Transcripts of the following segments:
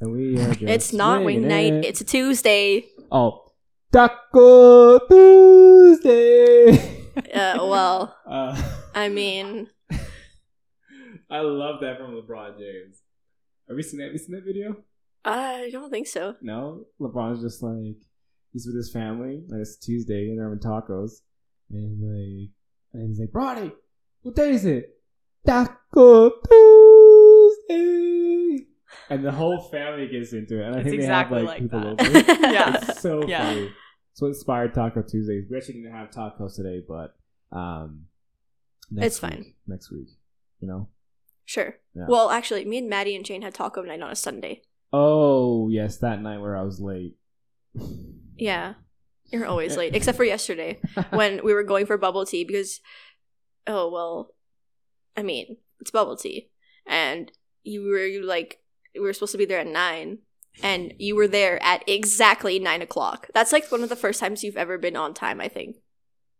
And we are just It's not wing night. it. It's a Tuesday. oh Taco Tuesday. Uh, well, uh, I mean, I love that from LeBron James. Have you seen that? Have you seen that video? I don't think so. No, LeBron's just like he's with his family, and it's Tuesday, and they're having tacos, and like, and he's like, Brody, what day is it? Taco Tuesday, and the whole family gets into it, and I It's think exactly they have like, like people that. over. Yeah. it's so Yeah. funny. So inspired Taco Tuesdays. We actually didn't have tacos today, but um, next It's fine. Next week, you know. Sure. Yeah. Well, actually, me and Maddie and Jane had taco night on a Sunday. Oh yes, that night where I was late. Yeah. You're always late, except for yesterday when we were going for bubble tea because, oh, well, I mean, it's bubble tea. And you were you like, we were supposed to be there at nine, and you were there at exactly nine o'clock. That's like one of the first times you've ever been on time, I think.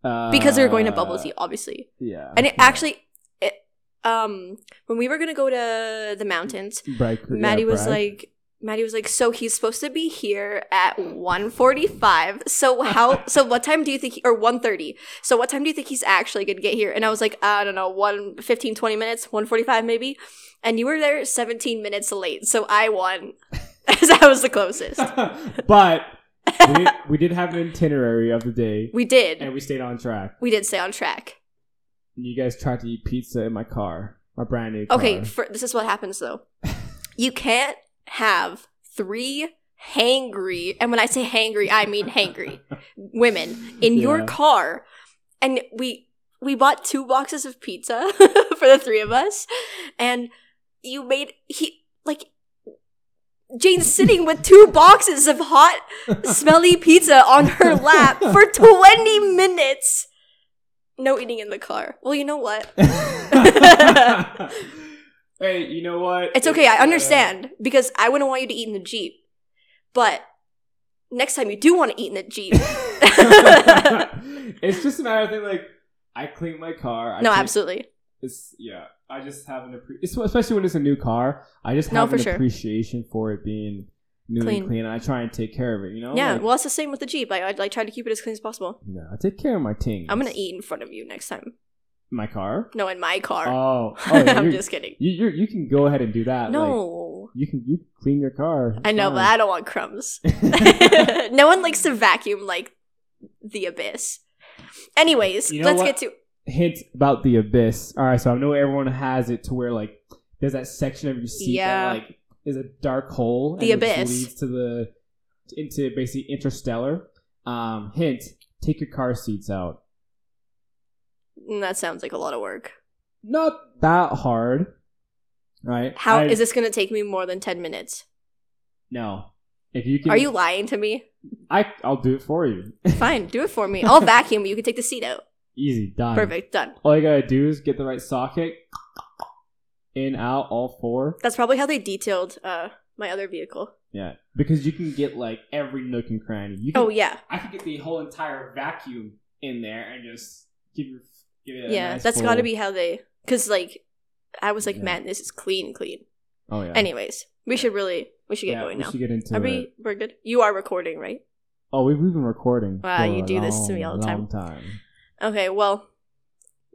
Because we were going to bubble Uh, tea, obviously. Yeah. And it yeah. actually, it, um, when we were going to go to the mountains, Bragg- yeah, Maddie was Bragg. like, Maddie was like, so he's supposed to be here at 1.45. So how, so what time do you think, he, or 1.30. So what time do you think he's actually going to get here? And I was like, I don't know, 1, 15, 20 minutes, 1.45 maybe. And you were there 17 minutes late. So I won as I was the closest. but we did, we did have an itinerary of the day, We did. and we stayed on track. We did stay on track. You guys tried to eat pizza in my car, my brand new car. Okay, for, this is what happens though. You can't have three hangry, and when I say hangry, I mean hangry women in your car, and we we bought two boxes of pizza for the three of us, and you made he like Jane's sitting with two boxes of hot, smelly pizza on her lap for twenty minutes. No eating in the car. Well, you know what? Hey, you know what? It's okay. I uh, understand because I wouldn't want you to eat in the Jeep. But next time you do want to eat in the Jeep. it's just a matter of thing. Like I clean my car. I no, absolutely. It's yeah. I just have an appre- it's- especially when it's a new car. I just have for an sure. appreciation for it being new Clean. and clean, and I try and take care of it. You know? yeah, Like, well, it's the same with the Jeep. I, I like try to keep it as clean as possible. yeah. I take care of my things. I'm gonna eat in front of you next time. My car. No, in my car. Oh, oh yeah, I'm just kidding. You you you can go ahead and do that. Like, No, you can you clean your car. I know, It's but I don't want crumbs. no one likes to vacuum like the abyss. Anyways, You know let's what? get to Hint about the abyss. All right, so I know everyone has it to where like there's that section of your seat Yeah. that like is a dark hole. The and abyss. leads to the into basically interstellar. Um, hint: take your car seats out. That sounds like a lot of work. Not that hard, right? How is I- this gonna take me more than ten minutes? No, if you can, Are you lying to me? I I'll do it for you. Fine, do it for me. I'll vacuum. You can take the seat out. Easy, done. Perfect, done. All you gotta do is get the right socket, in, out, all four. That's probably how they detailed uh my other vehicle. Yeah, because you can get like every nook and cranny. You can, Oh yeah, I could get the whole entire vacuum in there and just give your give it. A yeah. nice That's got to be how they. Cause like, I was like, Yeah. man, this is clean, clean. Oh yeah. Anyways, we should really we should get yeah, going we now. should get into Are it. we? We're good. You are recording, right? Oh, we've, we've been recording. Wow, for you a do this to me all the time. long. Okay. Well,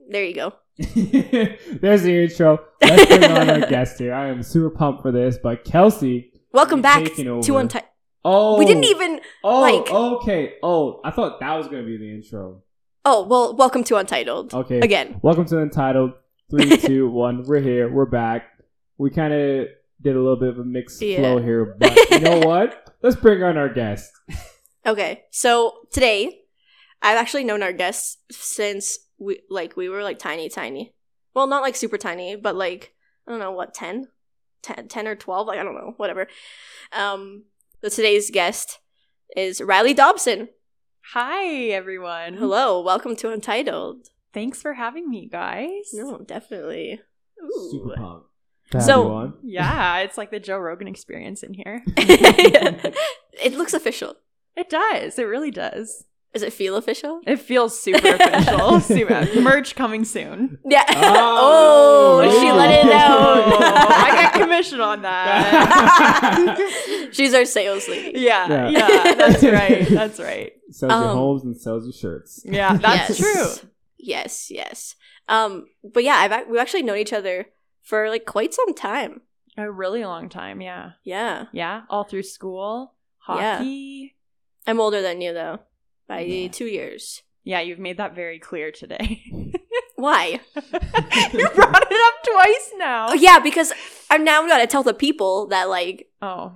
there you go. There's the intro. Let's bring on our guest here. I am super pumped for this, but Kelsey. Welcome You're back taking to over. Untitled. Oh, We didn't even. Oh, like- okay. Oh, I thought that was gonna be the intro. Oh well, welcome to Untitled. Okay. Again. Welcome to Untitled. Three, two, one. We're here. We're back. We kind of did a little bit of a mixed Yeah. flow here, but you know what? Let's bring on our guest. Okay, so today I've actually known our guests since we like we were like tiny, tiny. Well, not like super tiny, but like I don't know what 10? 10, 10 or twelve, like I don't know, whatever. Um, so today's guest is Rylie Dobson. Hi, everyone. Mm-hmm. Hello, welcome to Untitled. Thanks for having me, guys. No, definitely. Ooh. Super pumped. to have So- you on. Yeah, it's like the Joe Rogan experience in here. it looks official. It does. It really does. Does it feel official? It feels super official. super. Merch coming soon. Yeah. Oh, Oh, she yeah. let it Oh, I out. got commission on that. She's our sales lady. yeah, Yeah. yeah, that's right. That's right. Sells your Um, homes and sells your shirts. Yeah, that's Yes. true. Yes, yes. Um, but yeah, I've we've actually known each other for like quite some time. A really long time. Yeah, Yeah, yeah. All through school, Yeah. hockey. I'm older than you though by Yeah. two years. Yeah, you've made that very clear today. Why? you brought it up twice now. Oh yeah, because I'm now gotta tell the people that like Oh,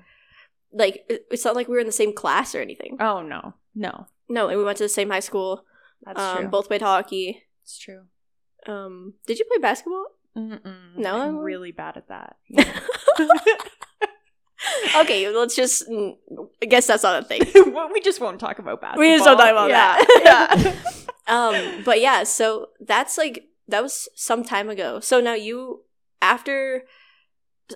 like it's not like we were in the same class or anything. oh no, no, No, and we went to the same high school. that's um, true. Both played hockey. It's true. Um, did you play basketball? Mm-mm. No? I'm really bad at that. okay, let's just. mm, I guess that's not a thing. well, we just won't talk about basketball. We just don't talk about yeah. that. Yeah. um, but yeah, so that's like that was some time ago. So now you after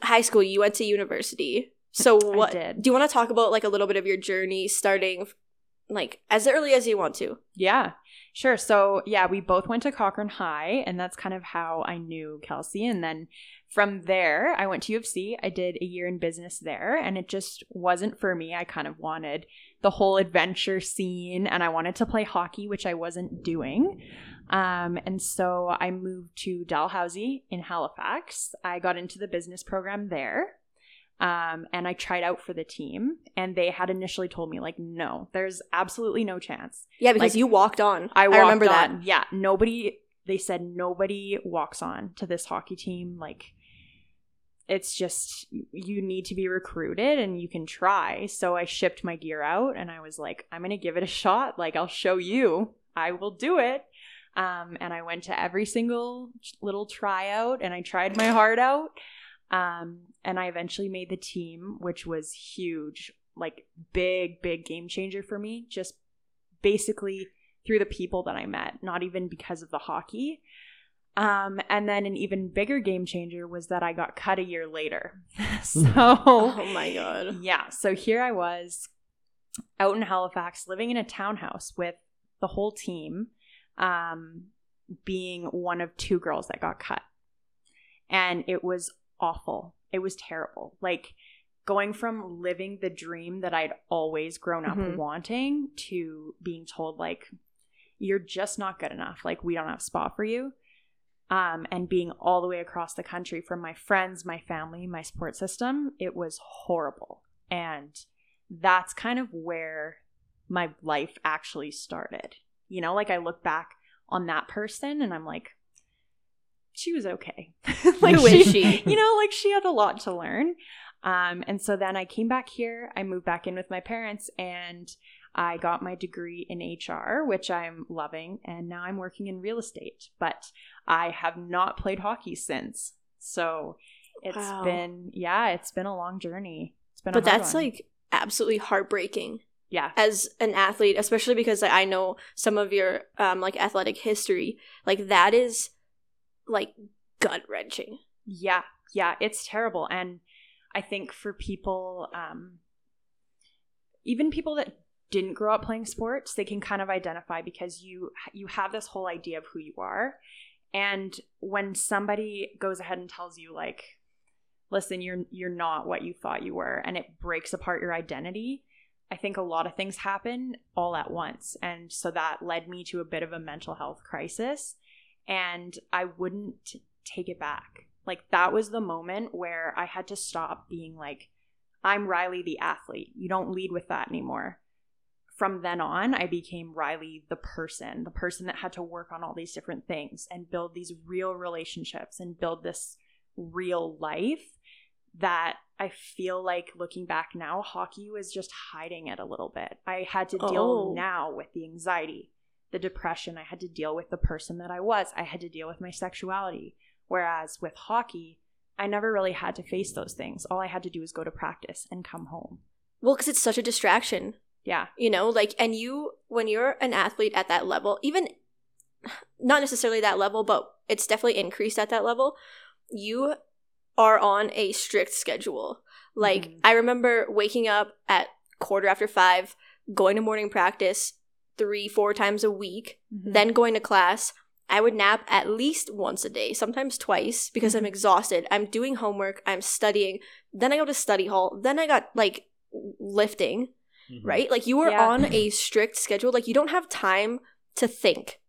high school, you went to university. So what did. do you want to talk about like a little bit of your journey starting like as early as you want to? Yeah, sure. So, yeah, we both went to Cochrane High, and that's kind of how I knew Kelsey. And then from there, I went to U of C. I did a year in business there, and it just wasn't for me. I kind of wanted the whole adventure scene, and I wanted to play hockey, which I wasn't doing. Um, and so I moved to Dalhousie in Halifax. I got into the business program there. Um, and I tried out for the team, and they had initially told me, like, no, there's absolutely no chance. Yeah, because Like, you walked on. I, I, remember on. that. Yeah, nobody. They said nobody walks on to this hockey team. Like, it's just you need to be recruited, and you can try. So I shipped my gear out, and I was like, I'm gonna give it a shot. Like, I'll show you. I will do it. Um, and I went to every single little tryout, and I tried my heart out. Um, and I eventually made the team, which was huge, like big, big game changer for me. Just basically through the people that I met, not even because of the hockey. Um, and then an even bigger game changer was that I got cut a year later. so, Oh my god. yeah, so here I was out in Halifax living in a townhouse with the whole team, um, being one of two girls that got cut. And it was awful. It was terrible. Like going from living the dream that I'd always grown up Mhm. wanting to being told, like, you're just not good enough. Like, we don't have a spot for you. Um, and being all the way across the country from my friends, my family, my support system, it was horrible. And that's kind of where my life actually started. You know, like I look back on that person and I'm like, she was okay. like Who is she? You know, like she had a lot to learn. Um, and so then I came back here. I moved back in with my parents and I got my degree in HR, which I'm loving. And now I'm working in real estate. But I have not played hockey since. So it's Wow. been, yeah, it's been a long journey. It's been, a But that's one. like absolutely heartbreaking yeah, as an athlete, especially because I know some of your um like athletic history. Like that is like gut wrenching. Yeah, yeah, it's terrible. And I think for people, um, even people that didn't grow up playing sports, they can kind of identify because you you have this whole idea of who you are. And when somebody goes ahead and tells you like, listen, you're you're not what you thought you were, and it breaks apart your identity, I think a lot of things happen all at once. And so that led me to a bit of a mental health crisis. And I wouldn't take it back. Like that was the moment where I had to stop being like, I'm Rylie the athlete. You don't lead with that anymore. From then on, I became Rylie the person, the person that had to work on all these different things and build these real relationships and build this real life that I feel like looking back now, hockey was just hiding it a little bit. I had to deal Oh. now with the anxiety, the depression. I had to deal with the person that I was. I had to deal with my sexuality. Whereas with hockey, I never really had to face those things. All I had to do was go to practice and come home. Well, because it's such a distraction. Yeah. you know like and you when you're an athlete at that level even not necessarily that level but it's definitely increased at that level you are on a strict schedule like Mhm. i remember waking up at quarter after five going to morning practice three, four times a week, Mhm. then going to class. I would nap at least once a day, sometimes twice, because I'm Mhm. exhausted. I'm doing homework, I'm studying. Then I go to study hall. Then I got like lifting, Mm-hmm. right? Like you were Yeah. on a strict schedule. Like you don't have time to think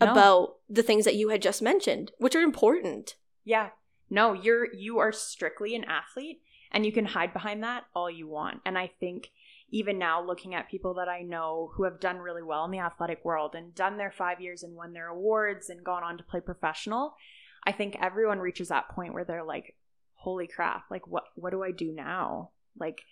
No. about the things that you had just mentioned, which are important. Yeah. No, you're you are strictly an athlete and you can hide behind that all you want. And I think even now looking at people that I know who have done really well in the athletic world and done their 5 years and won their awards and gone on to play professional, I think everyone reaches that point where they're like holy crap, like what what do I do now? Like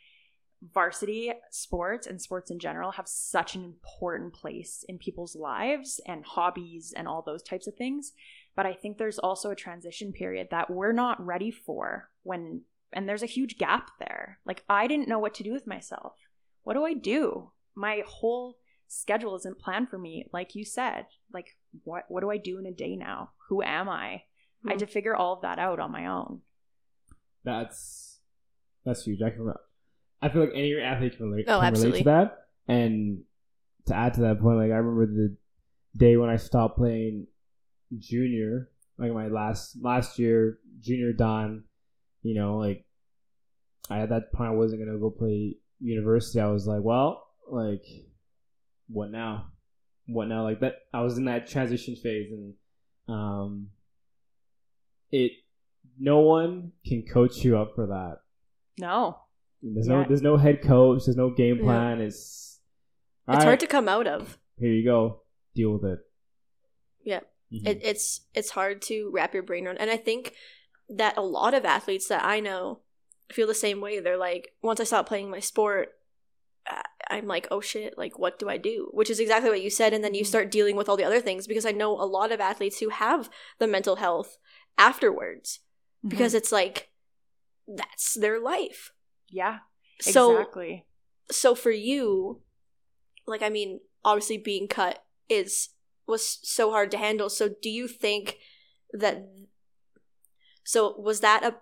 varsity sports and sports in general have such an important place in people's lives and hobbies and all those types of things but I think there's also a transition period that we're not ready for when and there's a huge gap there. Like I didn't know what to do with myself. What do I do? My whole schedule isn't planned for me like you said. Like what what do I do in a day now? Who am I? I had hmm. to figure all of that out on my own. That's that's huge. I can. I feel like any athlete can relate, Oh, can relate absolutely. to that. And to add to that point, like I remember the day when I stopped playing junior, like my last last year junior done. You know, like I at that point I wasn't gonna go play university. I was like, well, like what now? What now? Like that. I was in that transition phase, and um, it. No one can coach you up for that. No. There's Yeah. no there's no head coach. There's no game Yeah. plan. It's It's hard to come out of. Here you go. Deal with it. Yeah. Mhm. it, it's it's hard to wrap your brain around and i think that a lot of athletes that i know feel the same way. They're like once i stop playing my sport uh, i'm like oh shit like what do i do? Which is exactly what you said and then you Mhm. start dealing with all the other things because i know a lot of athletes who have the mental health afterwards because it's like that's their life. Yeah, so exactly. so for you like i mean obviously being cut is was so hard to handle. So do you think that so was that a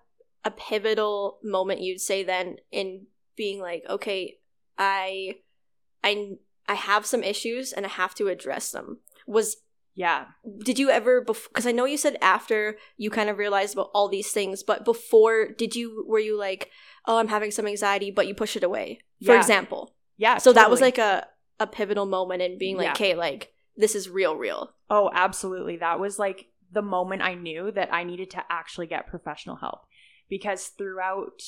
a pivotal moment you'd say then in being like okay i i i have some issues and i have to address them was yeah. did you ever because i know you said after you kind of realized about all these things but before did you were you like oh i'm having some anxiety but you push it away for Yeah. example Yeah. so that was like a a pivotal moment in being like Yeah. okay like this is real real Oh, absolutely. That was like the moment I knew that I needed to actually get professional help because throughout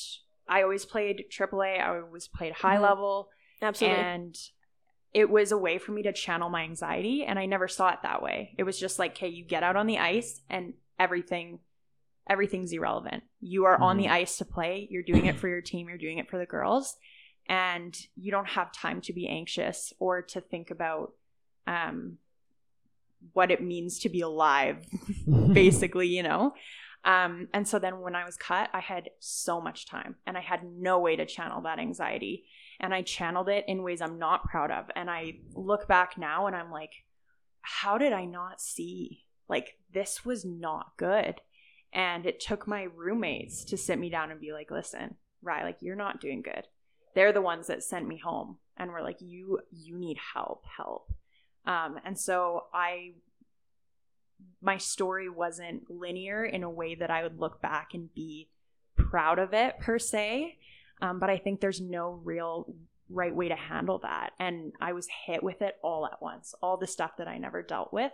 I always played AAA, I always played high Mhm. level, absolutely and it was a way for me to channel my anxiety and I never saw it that way. It was just like, "Okay, you get out on the ice and everything everything's irrelevant. You are on the ice to play, you're doing it for your team, you're doing it for the girls, and you don't have time to be anxious or to think about um what it means to be alive basically, you know. Um, and so then when I was cut, I had so much time and I had no way to channel that anxiety. And I channeled it in ways I'm not proud of. And I look back now and I'm like, how did I not see? Like, this was not good. And it took my roommates to sit me down and be like, listen, Rye, like, you're not doing good. They're the ones that sent me home and were like, you, you need help, help. Um, and so I my story wasn't linear in a way that I would look back and be proud of it per se. Um, but I think there's no real right way to handle that. And I was hit with it all at once, all the stuff that I never dealt with.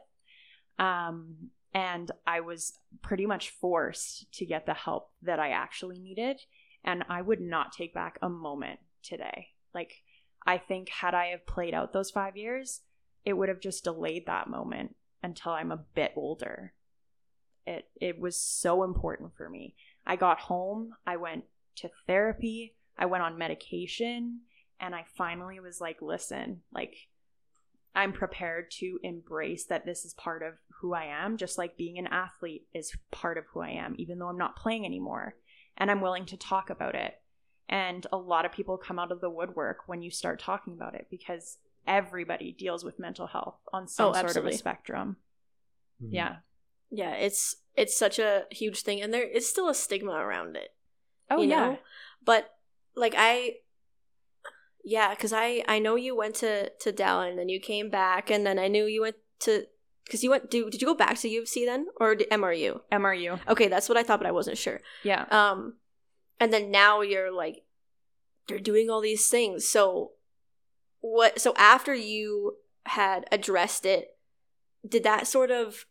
Um, and I was pretty much forced to get the help that I actually needed. And I would not take back a moment today. Like, I think had I have played out those five years, it would have just delayed that moment until I'm a bit older. It it was so important for me. I got home, I went to therapy, I went on medication, and I finally was like, listen, like I'm prepared to embrace that this is part of who I am, just like being an athlete is part of who I am, even though I'm not playing anymore. And I'm willing to talk about it. And a lot of people come out of the woodwork when you start talking about it because everybody deals with mental health on some Oh, sort of a spectrum. Mhm. Yeah. yeah it's it's such a huge thing and there is still a stigma around it Oh you yeah. know? But like I Yeah, because I I know you went to to Dallin and then you came back and then I knew you went to because you went. Do did you go back to U of C then or did MRU? MRU. Okay, that's what I thought, but I wasn't sure. Yeah. Um, and then now you're like, you're doing all these things. So, what? So after you had addressed it, did that sort of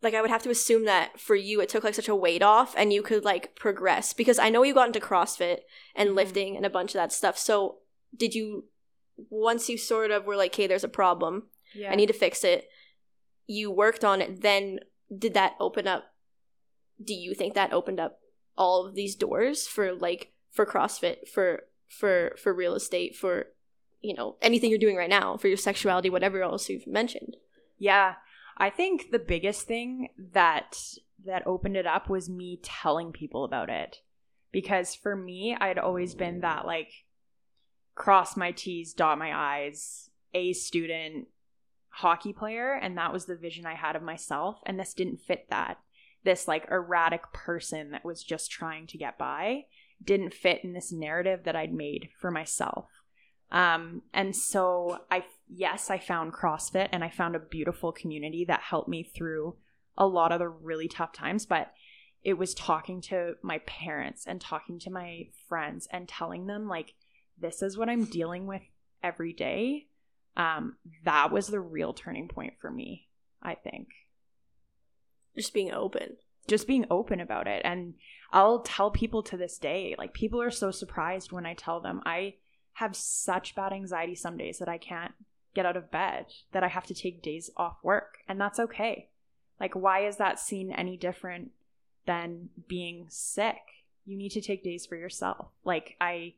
like I would have to assume that for you it took like such a weight off and you could like progress because I know you got into CrossFit and Mhm. lifting and a bunch of that stuff. So did you once you sort of were like, "Okay, there's a problem. Yeah. I need to fix it." You worked on it. Then did that open up? Do you think that opened up all of these doors for like for CrossFit, for for for real estate, for you know anything you're doing right now, for your sexuality, whatever else you've mentioned? Yeah. I think the biggest thing that that opened it up was me telling people about it. Because for me, I'd always been that like cross my T's, dot my I's, A student hockey player, and that was the vision I had of myself. And this didn't fit that. This like erratic person that was just trying to get by didn't fit in this narrative that I'd made for myself. Um, and so I, yes, I found CrossFit and I found a beautiful community that helped me through a lot of the really tough times, but it was talking to my parents and talking to my friends and telling them like, this is what I'm dealing with every day. Um, that was the real turning point for me, I think Just being open. just being open about it and i'll tell people to this day like people are so surprised when i tell them i have such bad anxiety some days that i can't get out of bed that i have to take days off work and that's okay. Like why is that seen any different than being sick? You need to take days for yourself. Like i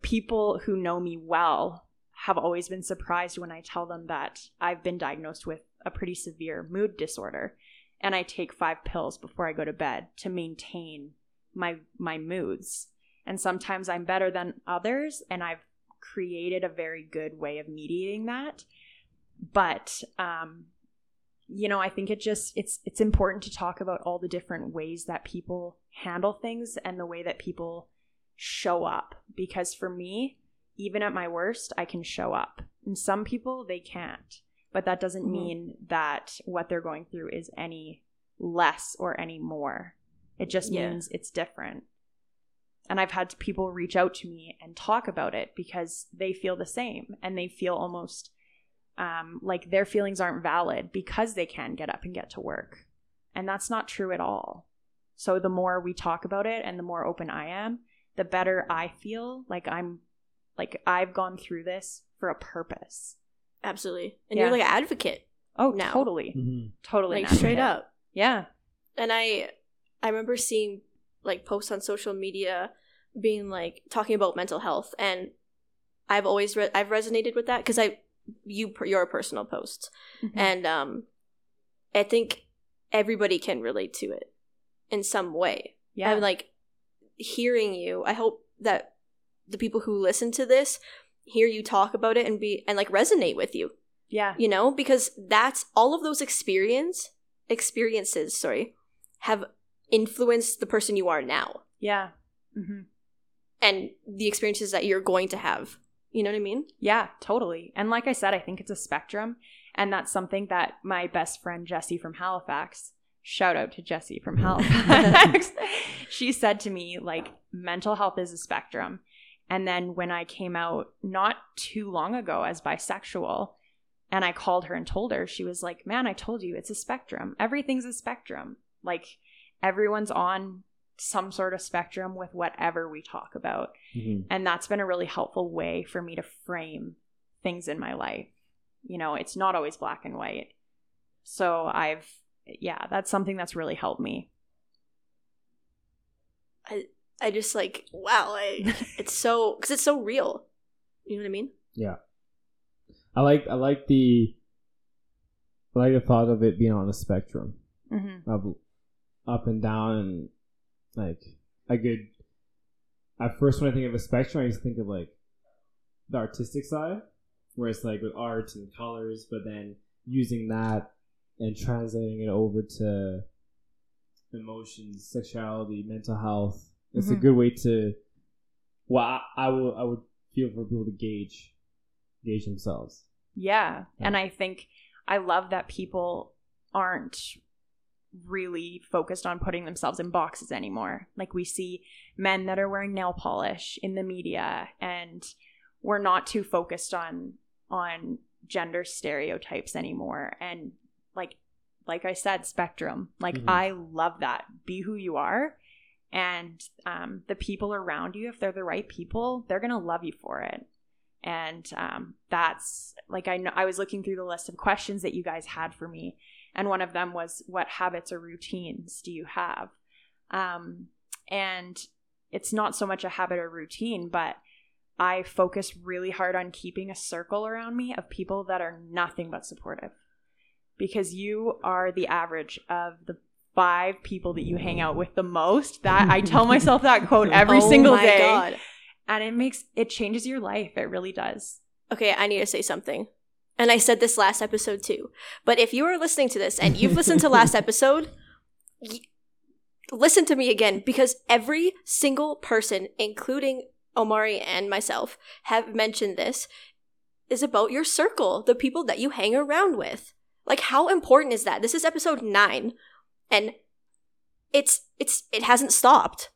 people who know me well have always been surprised when i tell them that i've been diagnosed with a pretty severe mood disorder and I take five pills before I go to bed to maintain my my moods. And sometimes I'm better than others and I've created a very good way of mediating that. But um you know, I think it just it's it's important to talk about all the different ways that people handle things and the way that people show up because for me, even at my worst, I can show up. And some people they can't but that doesn't Mhm. mean that what they're going through is any less or any more. It just Yeah. means it's different. And I've had people reach out to me and talk about it because they feel the same and they feel almost um, like their feelings aren't valid because they can get up and get to work. And that's not true at all. So the more we talk about it and the more open I am, the better I feel like I'm like I've gone through this for a purpose. Absolutely. And Yeah. you're like an advocate, Oh, Now. totally. Mm-hmm. Totally. like straight up. Yeah. And I I remember seeing like posts on social media being like talking about mental health and I've always re- I've resonated with that cuz I you your personal posts Mm-hmm. and um I think everybody can relate to it in some way. yeah. I'm like hearing you. I hope that the people who listen to this hear you talk about it and be and like resonate with you yeah. you know because that's all of those experience experiences sorry have influenced the person you are now Yeah. hmm and the experiences that you're going to have you know what i mean Yeah, totally. And like I said, I think it's a spectrum. And that's something that my best friend Jessie from Halifax, shout out to Jessie from Halifax, she said to me, like, mental health is a spectrum. And then when I came out not too long ago as bisexual, and I called her and told her, she was like, Man, I told you it's a spectrum. Everything's a spectrum. Like, everyone's on some sort of spectrum with whatever we talk about. Mm-hmm. And that's been a really helpful way for me to frame things in my life. You know, it's not always black and white. So I've, yeah, that's something that's really helped me. i I just like wow I, it's so because it's so real you know what i mean Yeah. I like I like the I like the thought of it being on a spectrum Mm-hmm. of up and down and like a good at first when I think of a spectrum I used to think of like the artistic side where it's like with art and colors but then using that and translating it over to emotions, sexuality, mental health. It's a Mhm. good way to well, I, I would I would feel for people to gauge gauge themselves. Yeah. Yeah. And I think I love that people aren't really focused on putting themselves in boxes anymore. Like we see men that are wearing nail polish in the media and we're not too focused on on gender stereotypes anymore and like like I said spectrum. Like Mhm. I love that. Be who you are and um, the people around you if they're the right people, they're going to love you for it and um, that's like I know I was looking through the list of questions that you guys had for me, and one of them was, "What habits or routines do you have?" Um, and it's not so much a habit or routine, but I focus really hard on keeping a circle around me of people that are nothing but supportive, because you are the average of the five people that you hang out with the most. That I tell myself that quote every Oh single my day God. and it makes it changes your life it really does Okay, I need to say something. And I said this last episode too. But if you are listening to this and you've listened to last episode, y- listen to me again because every single person, including Omari and myself, have mentioned this is about your circle, the people that you hang around with. Like how important is that? This is episode 9 and it's it's it hasn't stopped.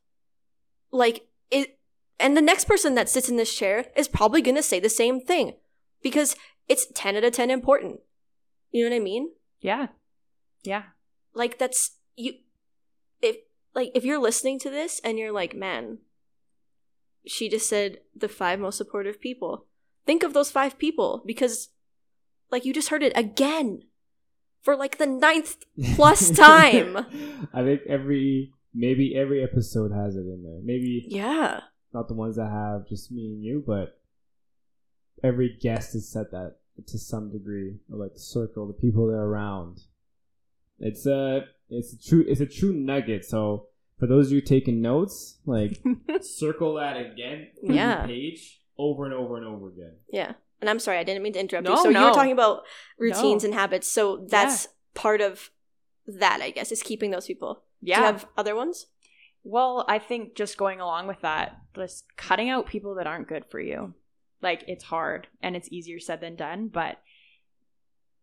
Like it and the next person that sits in this chair is probably going to say the same thing because it's 10 out of 10 important. You know what I mean? yeah yeah Like that's you if like if you're listening to this and you're like, "Man, she just said the five most supportive people." Think of those five people because like you just heard it again for like the ninth Plus time. I think every maybe every episode has it in there. Maybe Yeah. not the ones that have just me and you, but every guest has said that to some degree. Or like the circle, the people they're around. It's a it's a true it's a true nugget. So for those of you taking notes, like circle that again, on the Yeah. page over and over and over again. Yeah. And I'm sorry, I didn't mean to interrupt No, you. So you no. were talking about routines No. and habits. So that's part of that, I guess, is keeping those people. yeah Do you have other ones? well i think just going along with that just cutting out people that aren't good for you like it's hard and it's easier said than done but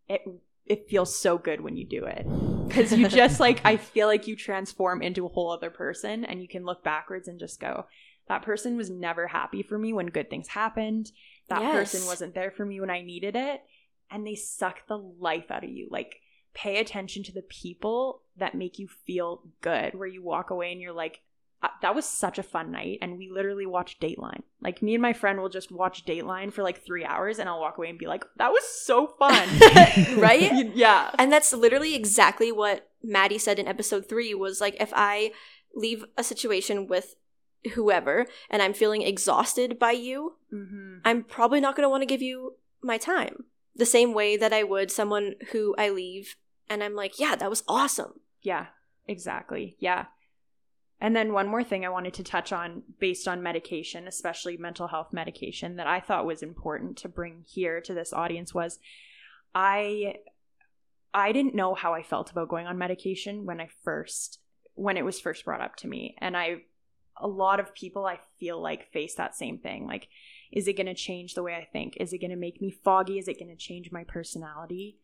it it feels so good when you do it. Because you just like i feel like you transform into a whole other person and you can look backwards and just go that person was never happy for me when good things happened. That person wasn't there for me when i needed it. And they suck the life out of you. Like pay attention to the people that make you feel good where you walk away and you're like "Uh, that was such a fun night and we literally watched dateline like me and my friend will just watch dateline for like three hours and i'll walk away and be like that was so fun right? yeah And that's literally exactly what Maddie said in episode three was like, if I leave a situation with whoever and I'm feeling exhausted by you, mm-hmm. I'm probably not going to want to give you my time the same way that I would someone who I leave and I'm like, yeah, that was awesome. Yeah, exactly. Yeah. And then one more thing I wanted to touch on based on medication, especially mental health medication, that I thought was important to bring here to this audience was I I didn't know how I felt about going on medication when I first when it was first brought up to me. And I a lot of people I feel like face that same thing. Like, is it gonna change the way I think? Is it gonna make me foggy? Is it gonna change my personality?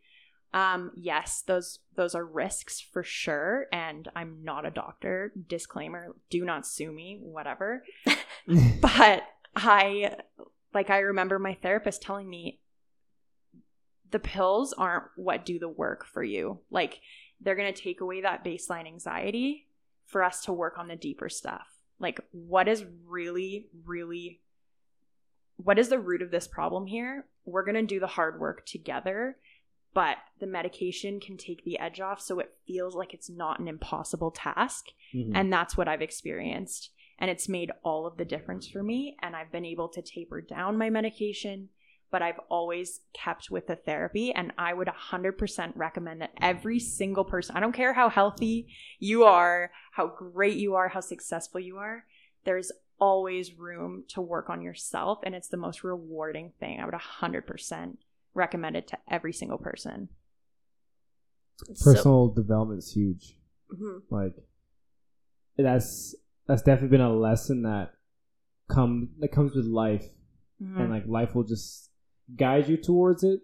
Um, yes, those those are risks for sure, and I'm not a doctor. Disclaimer: Do not sue me. Whatever. But I, like, I remember my therapist telling me, the pills aren't what do the work for you. Like, they're gonna take away that baseline anxiety for us to work on the deeper stuff. Like, what is really, really, what is the root of this problem here? We're gonna do the hard work together but the medication can take the edge off so it feels like it's not an impossible task. Mhm. and that's what i've experienced. And it's made all of the difference for me. And i've been able to taper down my medication but i've always kept with the therapy. And i would 100% recommend that every single person i don't care how healthy you are how great you are how successful you are there's always room to work on yourself. And it's the most rewarding thing. I would 100% recommend it to every single person. So- Personal development is huge. Mhm. Like that's that's definitely been a lesson that come that comes with life, Mhm. and like life will just guide you towards it,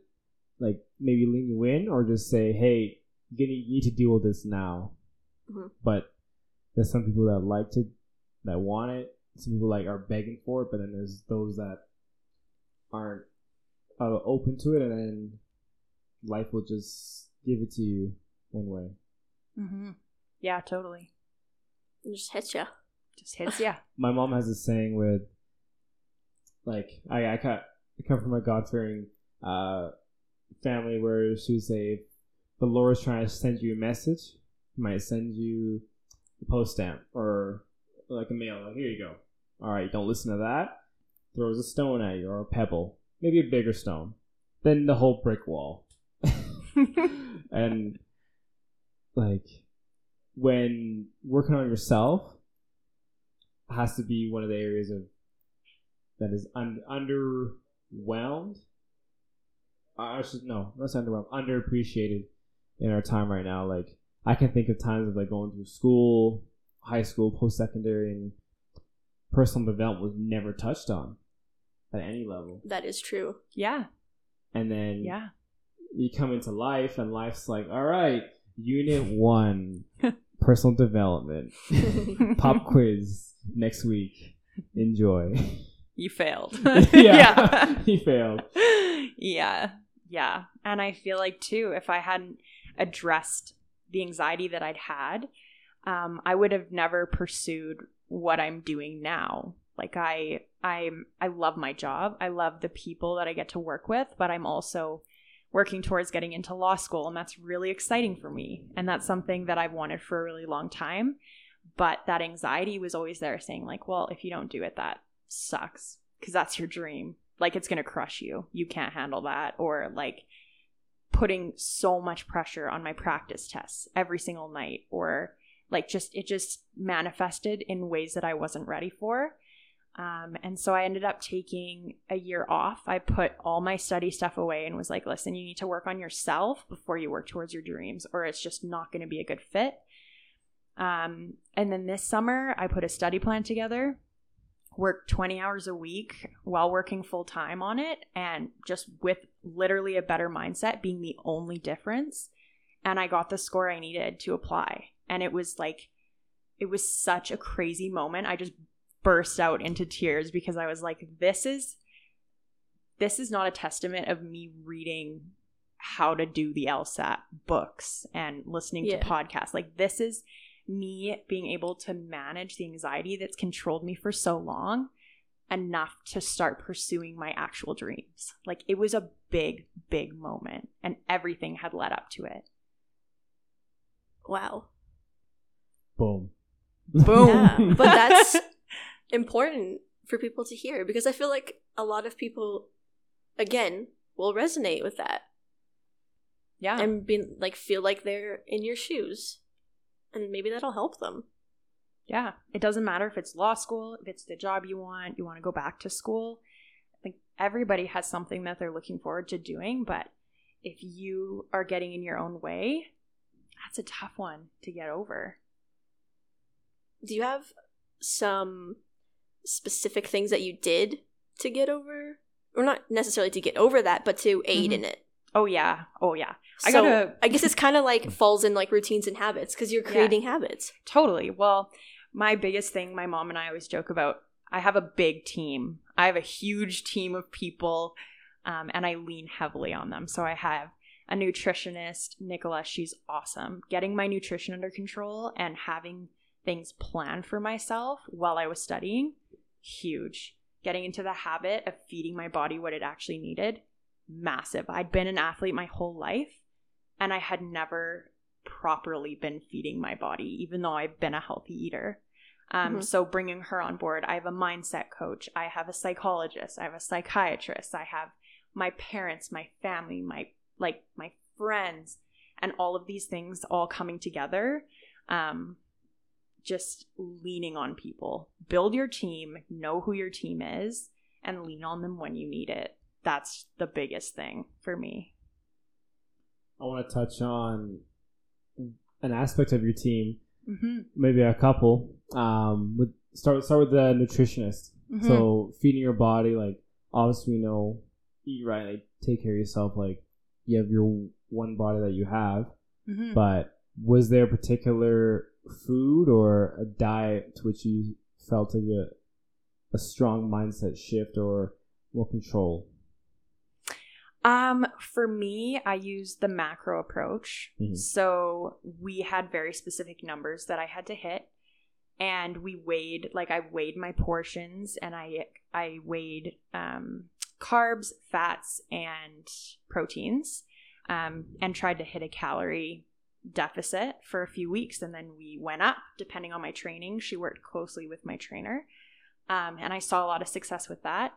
like maybe lean you in, or just say, "Hey, you need to deal with this now." Mhm. But there's some people that like to that want it. Some people like are begging for it, but then there's those that aren't uh, open to it, and then life will just give it to you one way. Mhm. yeah, totally. It just hits you. Just hits yeah. my mom has this saying with like I I, ca- I come from a God fearing uh, family where she would say if the Lord is trying to send you a message, he might send you a post stamp or like a mail. Like here you go. All right, don't listen to that. Throws a stone at you or a pebble, maybe a bigger stone, than the whole brick wall. and like when working on yourself has to be one of the areas of that is un- underwhelmed. I should no, not underwhelmed, underappreciated in our time right now. Like I can think of times of like going through school, high school, post secondary, and personal development was never touched on at any level. That is true. yeah. And then Yeah. you come into life, and life's like, all right, unit one, personal development, pop quiz next week. Enjoy. You failed. yeah, he failed. yeah. Yeah. And I feel like too, if I hadn't addressed the anxiety that I'd had, um, I would have never pursued what I'm doing now. Like I I'm I love my job. I love the people that I get to work with, but I'm also working towards getting into law school and that's really exciting for me. And that's something that I've wanted for a really long time. But that anxiety was always there saying like, well, if you don't do it that sucks because that's your dream. Like it's going to crush you. You can't handle that or like putting so much pressure on my practice tests every single night or like just it just manifested in ways that I wasn't ready for. Um, and so I ended up taking a year off. I put all my study stuff away and was like, listen, you need to work on yourself before you work towards your dreams, or it's just not going to be a good fit. Um, and then this summer, I put a study plan together, worked 20 hours a week while working full time on it, and just with literally a better mindset being the only difference. And I got the score I needed to apply. And it was like, it was such a crazy moment. I just burst out into tears because I was like, this is this is not a testament of me reading how to do the LSAT books and listening Yeah. to podcasts. Like this is me being able to manage the anxiety that's controlled me for so long enough to start pursuing my actual dreams. Like it was a big, big moment and everything had led up to it. Wow. Boom. Boom. Yeah, but that's important for people to hear because I feel like a lot of people, again, will resonate with that Yeah. and be like feel like they're in your shoes, and maybe that'll help them. Yeah. It doesn't matter if it's law school, if it's the job you want, you want to go back to school. I think everybody has something that they're looking forward to doing, but if you are getting in your own way, that's a tough one to get over. Do you have some specific things that you did to get over, or not necessarily to get over that, but to aid Mhm. in it? Oh yeah. Oh yeah. I so gotta- I guess it's kind of like falls in like routines and habits because you're Yeah. creating habits. Totally. Well, my biggest thing my mom and I always joke about, I have a big team. I have a huge team of people um, and I lean heavily on them. So I have a nutritionist, Nicola, she's awesome. Getting my nutrition under control and having things planned for myself while I was studying, huge. Getting into the habit of feeding my body what it actually needed, massive. I'd been an athlete my whole life and I had never properly been feeding my body, even though I've been a healthy eater. Um, Mhm. So bringing her on board, I have a mindset coach, I have a psychologist, I have a psychiatrist, I have my parents, my family, my like my friends, and all of these things all coming together. Um, just leaning on people. Build your team, know who your team is, and lean on them when you need it. That's the biggest thing for me. I want to touch on an aspect of your team, Mm-hmm. maybe a couple. Um, with start start with the nutritionist. Mhm. So feeding your body, like obviously we know, eat right, like take care of yourself. Like you have your one body that you have, Mhm. but was there a particular food or a diet to which you felt like a, a strong mindset shift or more control? Um, for me, I used the macro approach. Mhm. So we had very specific numbers that I had to hit, and we weighed like I weighed my portions, and I I weighed um, carbs, fats, and proteins, um, and tried to hit a calorie deficit for a few weeks, and then we went up depending on my training. She worked closely with my trainer, um, and I saw a lot of success with that.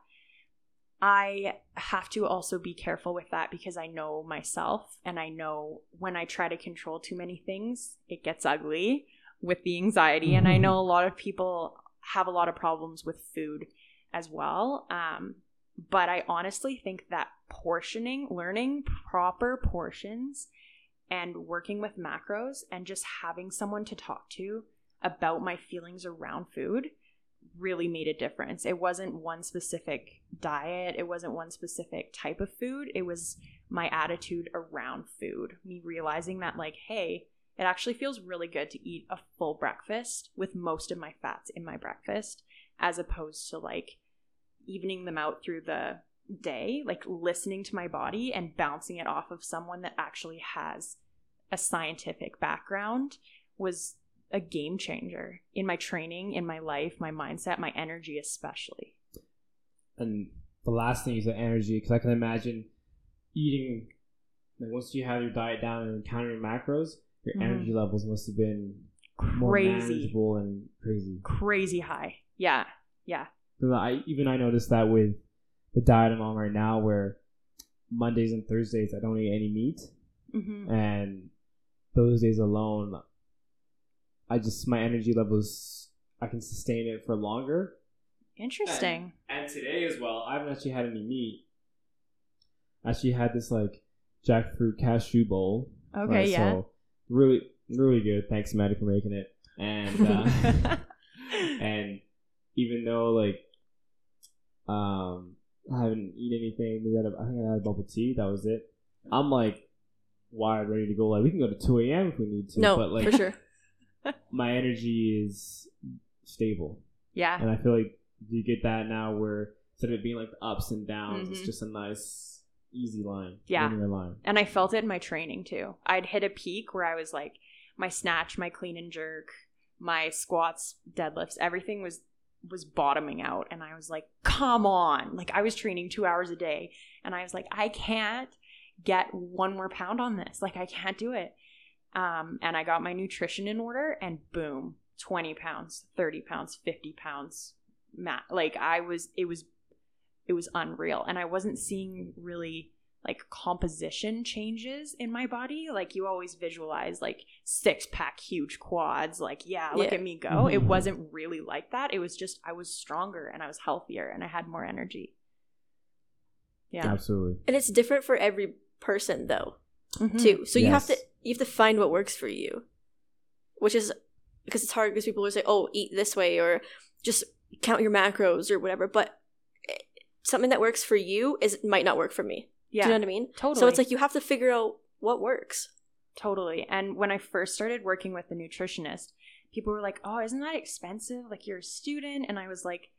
I have to also be careful with that because I know myself and I know when I try to control too many things, it gets ugly with the anxiety. And I know a lot of people have a lot of problems with food as well. Um, but I honestly think that portioning, learning proper portions, and working with macros and just having someone to talk to about my feelings around food really made a difference. It wasn't one specific diet, it wasn't one specific type of food. It was my attitude around food. Me realizing that, like, hey, it actually feels really good to eat a full breakfast with most of my fats in my breakfast, as opposed to like evening them out through the day, like listening to my body and bouncing it off of someone that actually has a scientific background was a game changer in my training, in my life, my mindset, my energy, especially. And the last thing is the energy, because I can imagine eating. Like once you have your diet down and encountering macros, your Mhm. energy levels must have been more Crazy, manageable and crazy. crazy high. Yeah, Yeah. I even I noticed that with the diet I'm on right now, where Mondays and Thursdays I don't eat any meat, hmm and those days alone, I just my energy levels I can sustain it for longer. Interesting. And today as well, I haven't actually had any meat. I actually had this like jackfruit cashew bowl. Okay, right? yeah. So really, really good. Thanks, Maddie, for making it. And uh, and even though like um I haven't eaten anything, we got a, I think I had a bubble tea. That was it. I'm like wired, ready to go. Like we can go to two a.m. if we need to. no, but like for sure. my energy is stable, yeah. and I feel like you get that now where instead of it being like the ups and downs, it's Mhm. just a nice, easy line. Yeah. line. And I felt it in my training too. I'd hit a peak where I was like, my snatch, my clean and jerk, my squats, deadlifts, everything was was bottoming out and I was like, "Come on." Like I was training 2 hours a day and I was like, "I can't get one more pound on this. Like I can't do it." Um and I got my nutrition in order and boom, 20 pounds, 30 pounds, 50 pounds. Ma- like I was it was it was unreal and I wasn't seeing really like composition changes in my body. Like you always visualize like six pack, huge quads. Like, yeah, look Yeah. at me go. It Mhm. wasn't really like that. It was just I was stronger and I was healthier and I had more energy. Yeah. Absolutely. And it's different for every person though, Mhm. too. So you have to you have to find what works for you. Which is because it's hard because people will say, "Oh, eat this way," or just count your macros or whatever. But eh, something that works for you is might not work for me. Yeah. Do you know what I mean? Totally. So it's like you have to figure out what works. Totally. And when I first started working with the nutritionist, people were like, "Oh, isn't that expensive? Like you're a student." And I was like,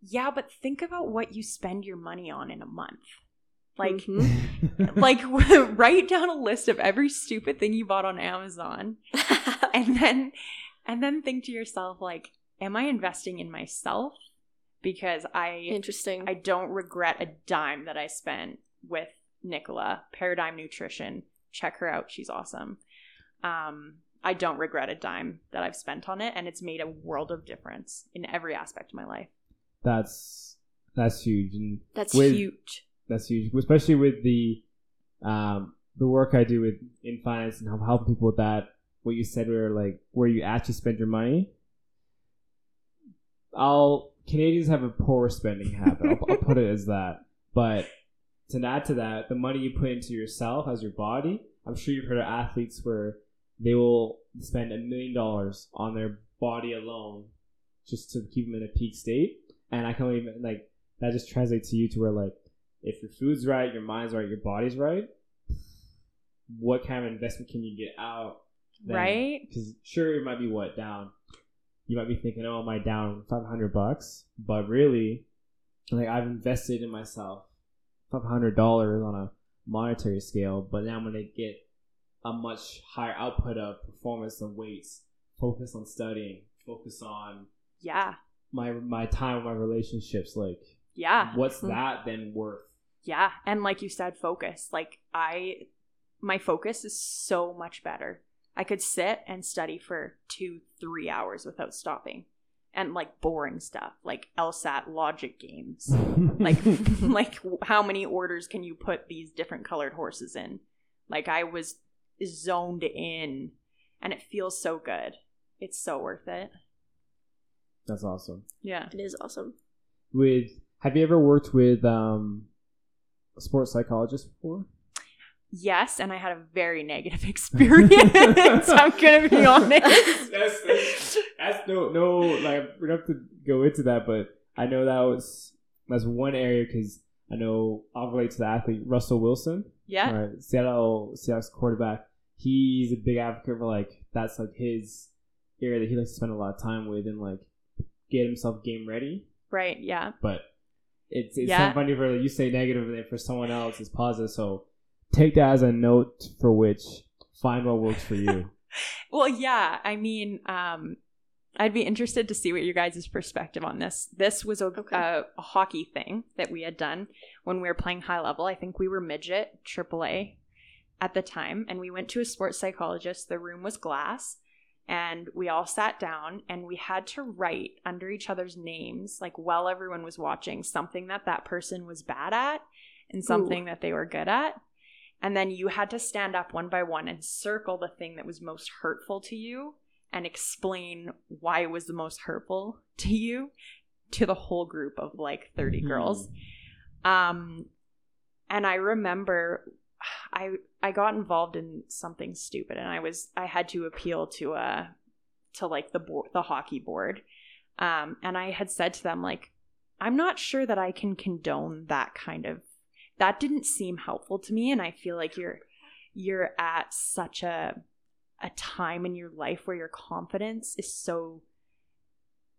"Yeah, but think about what you spend your money on in a month." Like Mhm. like write down a list of every stupid thing you bought on Amazon and then and then think to yourself like, "Am I investing in myself?" Because I Interesting. I don't regret a dime that I spent with Nicola, Paradigm Nutrition. Check her out. She's awesome. Um, I don't regret a dime that I've spent on it, and it's made a world of difference in every aspect of my life. that's that's huge, and That's with- huge. that's huge, especially with the um, the work I do with in finance and help- helping people with that. What you said, where like where you actually spend your money. I'll Canadians have a poor spending habit. I'll, I'll put it as that. But to add to that, the money you put into yourself as your body. I'm sure you've heard of athletes where they will spend a million dollars on their body alone just to keep them in a peak state. and I can only like that just translates to you to where like if your food's right, your mind's right, your body's right, what kind of investment can you get out? then? Right? Because sure, it might be what down. You might be thinking, "Oh, am I down five hundred bucks?" But really, like I've invested in myself five hundred dollars on a monetary scale, but now I'm gonna get a much higher output of performance and weights. Focus on studying. Focus on Yeah. my my time, my relationships. Like, Yeah. what's Mhm. that then worth? Yeah. And like you said, focus. Like I my focus is so much better. I could sit and study for two, three hours without stopping. And like boring stuff, like LSAT logic games. Like like how many orders can you put these different colored horses in? Like I was zoned in and it feels so good. It's so worth it. that's awesome. Yeah. It is awesome. With have you ever worked with um, a sports psychologist before? Yes, and I had a very negative experience. I'm gonna be honest. that's, that's, that's no no like we don't have to go into that, but I know that was that's one area because I know I'll relate to the athlete Russell Wilson, Yeah. right? Seattle Seattle's quarterback. He's a big advocate for like that's like his area that he likes to spend a lot of time with and like get himself game ready. Right. Yeah. But it's it's Yeah. so funny for you say negative and then for someone else it's positive. So take that as a note for which find what works for you. Well, yeah. I mean, um, I'd be interested to see what your guys' perspective on this. This was a, Okay. a, a hockey thing that we had done when we were playing high level. I think we were midget AAA at the time, and we went to a sports psychologist. The room was glass, and we all sat down and we had to write under each other's names, like while everyone was watching, something that that person was bad at and something that they were good at. And then you had to stand up one by one and circle the thing that was most hurtful to you and explain why it was the most hurtful to you to the whole group of like 30 Mhm. girls. Um and I remember I I got involved in something stupid and I was I had to appeal to uh to like the board the hockey board. Um and I had said to them like I'm not sure that I can condone that kind of that didn't seem helpful to me and I feel like you're you're at such a a time in your life where your confidence is so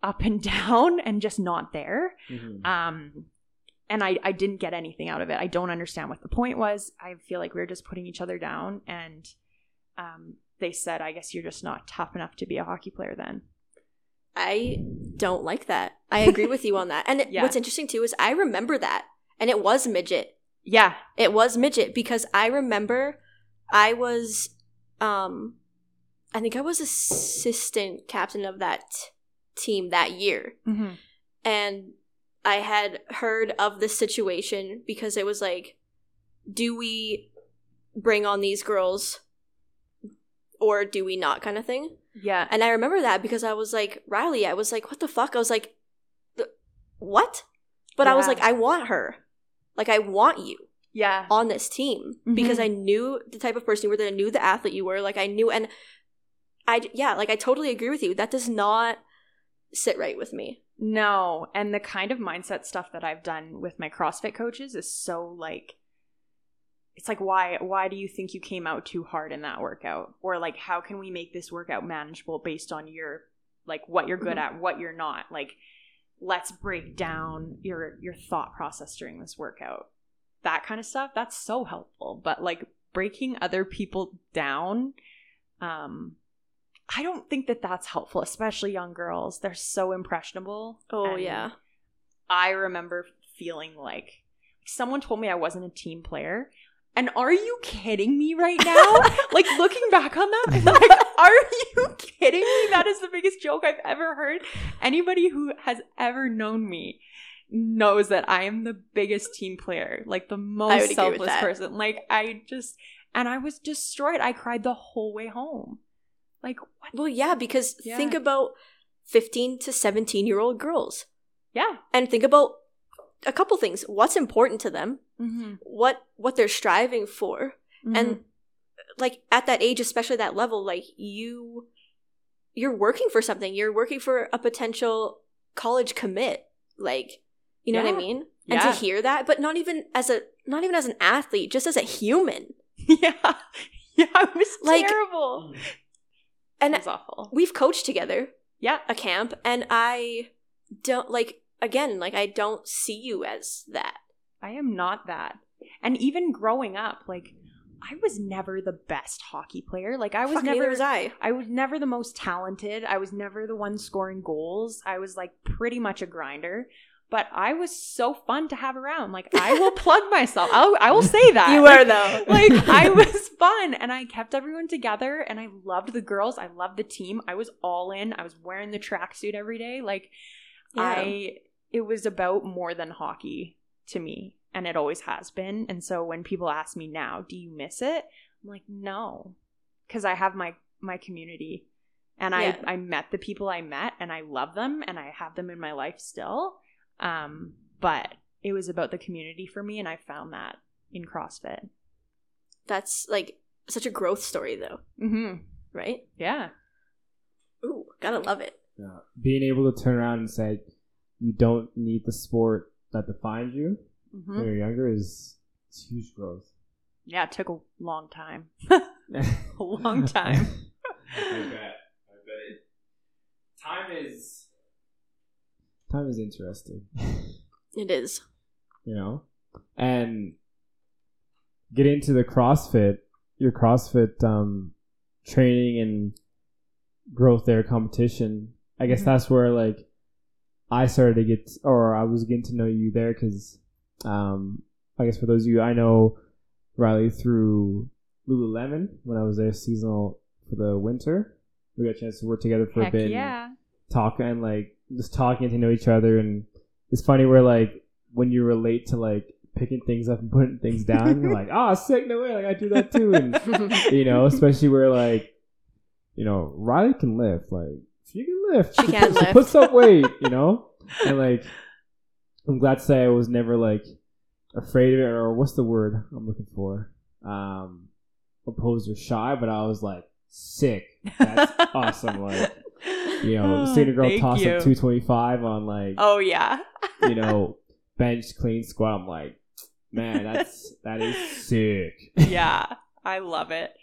up and down and just not there Mhm. um and I, I didn't get anything out of it i don't understand what the point was i feel like we are just putting each other down and um they said i guess you're just not tough enough to be a hockey player then I don't like that. I agree with you on that. And Yeah. what's interesting too is I remember that. And it was midget. Yeah It was midget because I remember I was um I think I was assistant captain of that team that year. mm-hmm. And I had heard of this situation because it was like do we bring on these girls or do we not kind of thing? yeah And I remember that because I was like, Rylie, I was like, what the fuck? I was like, what? But I was like, I want her. Like, I want you yeah on this team Mhm. because I knew the type of person you were, that I knew the athlete you were. Like, I knew, and I, yeah, like, I totally agree with you. That does not sit right with me. No, and the kind of mindset stuff that I've done with my CrossFit coaches is so like it's like why why do you think you came out too hard in that workout? Or like how can we make this workout manageable based on your like what you're good Mhm. at, what you're not? Like let's break down your your thought process during this workout. That kind of stuff, that's so helpful. But like breaking other people down um I don't think that that's helpful, especially young girls. They're so impressionable. Oh, and yeah. I remember feeling like someone told me I wasn't a team player. And are you kidding me right now? like looking back on that, I'm like, are you kidding me? That is the biggest joke I've ever heard. Anybody who has ever known me knows that I am the biggest team player, like the most selfless person. Like I just and I was destroyed. I cried the whole way home. Like what? Well, yeah, because Yeah. think about 15 to 17 year old girls Yeah. and think about a couple things. What's important to them? Mm-hmm. What, what they're striving for? and like at that age especially that level like you you're working for something you're working for a potential college commit like you know what I Yeah. mean? And to hear that, but not even as a not even as an athlete, just as a human. yeah. Yeah, it was Like- terrible. And it was awful. we've coached together Yeah. a camp and I don't like again, like I don't see you as that. I am not that. And even growing up, like I was never the best hockey player. Like I was Fuck, never was I. I was never the most talented. I was never the one scoring goals. I was like pretty much a grinder. But I was so fun to have around. Like I will plug myself. I'll, I will say that. You were though. like I was fun and I kept everyone together and I loved the girls. I loved the team. I was all in. I was wearing the tracksuit every day. Like Yeah. I it was about more than hockey to me and it always has been. And so when people ask me now, do you miss it? I'm like, no. Cuz I have my my community and Yeah. I I met the people I met and I love them and I have them in my life still. Um but it was about the community for me and I found that in CrossFit. That's like such a growth story though, Mm-hmm. right? Yeah. Ooh, gotta love it. Yeah. Being able to turn around and say you don't need the sport that defines you Mhm. when you're younger is it's huge growth. Yeah, it took a long time. a long time. I bet. I bet it. Time is time is interesting. It is. you know, and get into the CrossFit, your CrossFit um, training and growth there, competition. I guess Mhm. that's where like I started to get, or I was getting to know you there because, um, I guess for those of you I know Rylie through Lululemon when I was there seasonal for the winter. We got a chance to work together for Heck a bit. and yeah. talk and like just talking to know each other and it's funny where like when you relate to like picking things up and putting things down you're like oh sick no way like i do that too and you know especially where like you know riley can lift like she can lift She can she lift. puts up weight you know and like i'm glad to say i was never like afraid of it or what's the word i'm looking for um opposed or shy but i was like sick that's awesome like you know, seeing a girl toss you. up 225 on like, Oh yeah. you know, bench clean squat. I'm like, man, that's that is sick. yeah. I love it.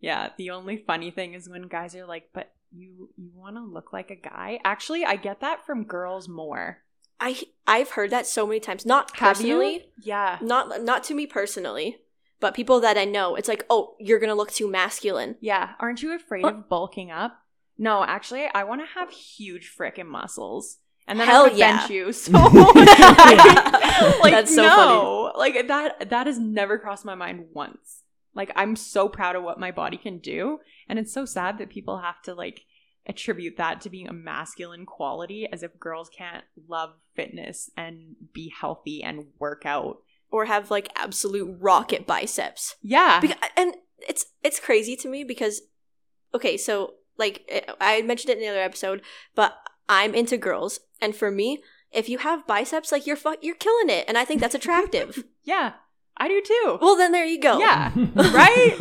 Yeah. The only funny thing is when guys are like, but you you want to look like a guy? Actually, I get that from girls more. I I've heard that so many times. Not personally, Yeah. not not to me personally, but people that I know. It's like, oh, you're gonna look too masculine. Yeah. Aren't you afraid Huh? of bulking up? No, actually, I want to have huge frickin' muscles. And then Hell I to yeah. bench you. So Yeah. like That's so no. Like that that has never crossed my mind once. Like I'm so proud of what my body can do. And it's so sad that people have to like attribute that to being a masculine quality as if girls can't love fitness and be healthy and work out. or have like absolute rocket biceps. Yeah. Beca- and it's it's crazy to me because okay, so like eh, I mentioned it in the other episode, but I'm into girls, and for me, if you have biceps, like you're fu- you're killing it, and I think that's attractive. yeah. I do too. well, then there you go. Yeah. right?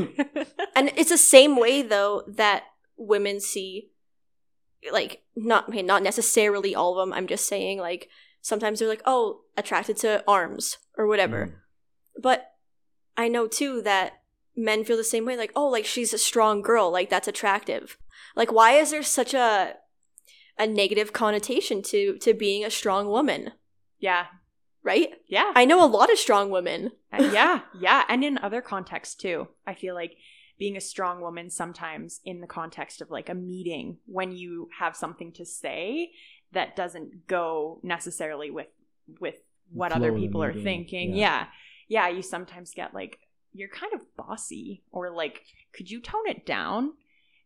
and it's the same way though that women see, like not okay, not necessarily all of them. I'm just saying like sometimes they're like, oh, attracted to arms or whatever. But I know too that men feel the same way like, oh, like she's a strong girl, like that's attractive. Like why is there such a a negative connotation to to being a strong woman, yeah. right? Yeah. I know a lot of strong women. Uh, yeah, yeah, and in other contexts too. I feel like being a strong woman sometimes in the context of like a meeting when you have something to say that doesn't go necessarily with with what Flow other people are thinking. yeah. Yeah. yeah. you sometimes get like you're kind of bossy or like could you tone it down?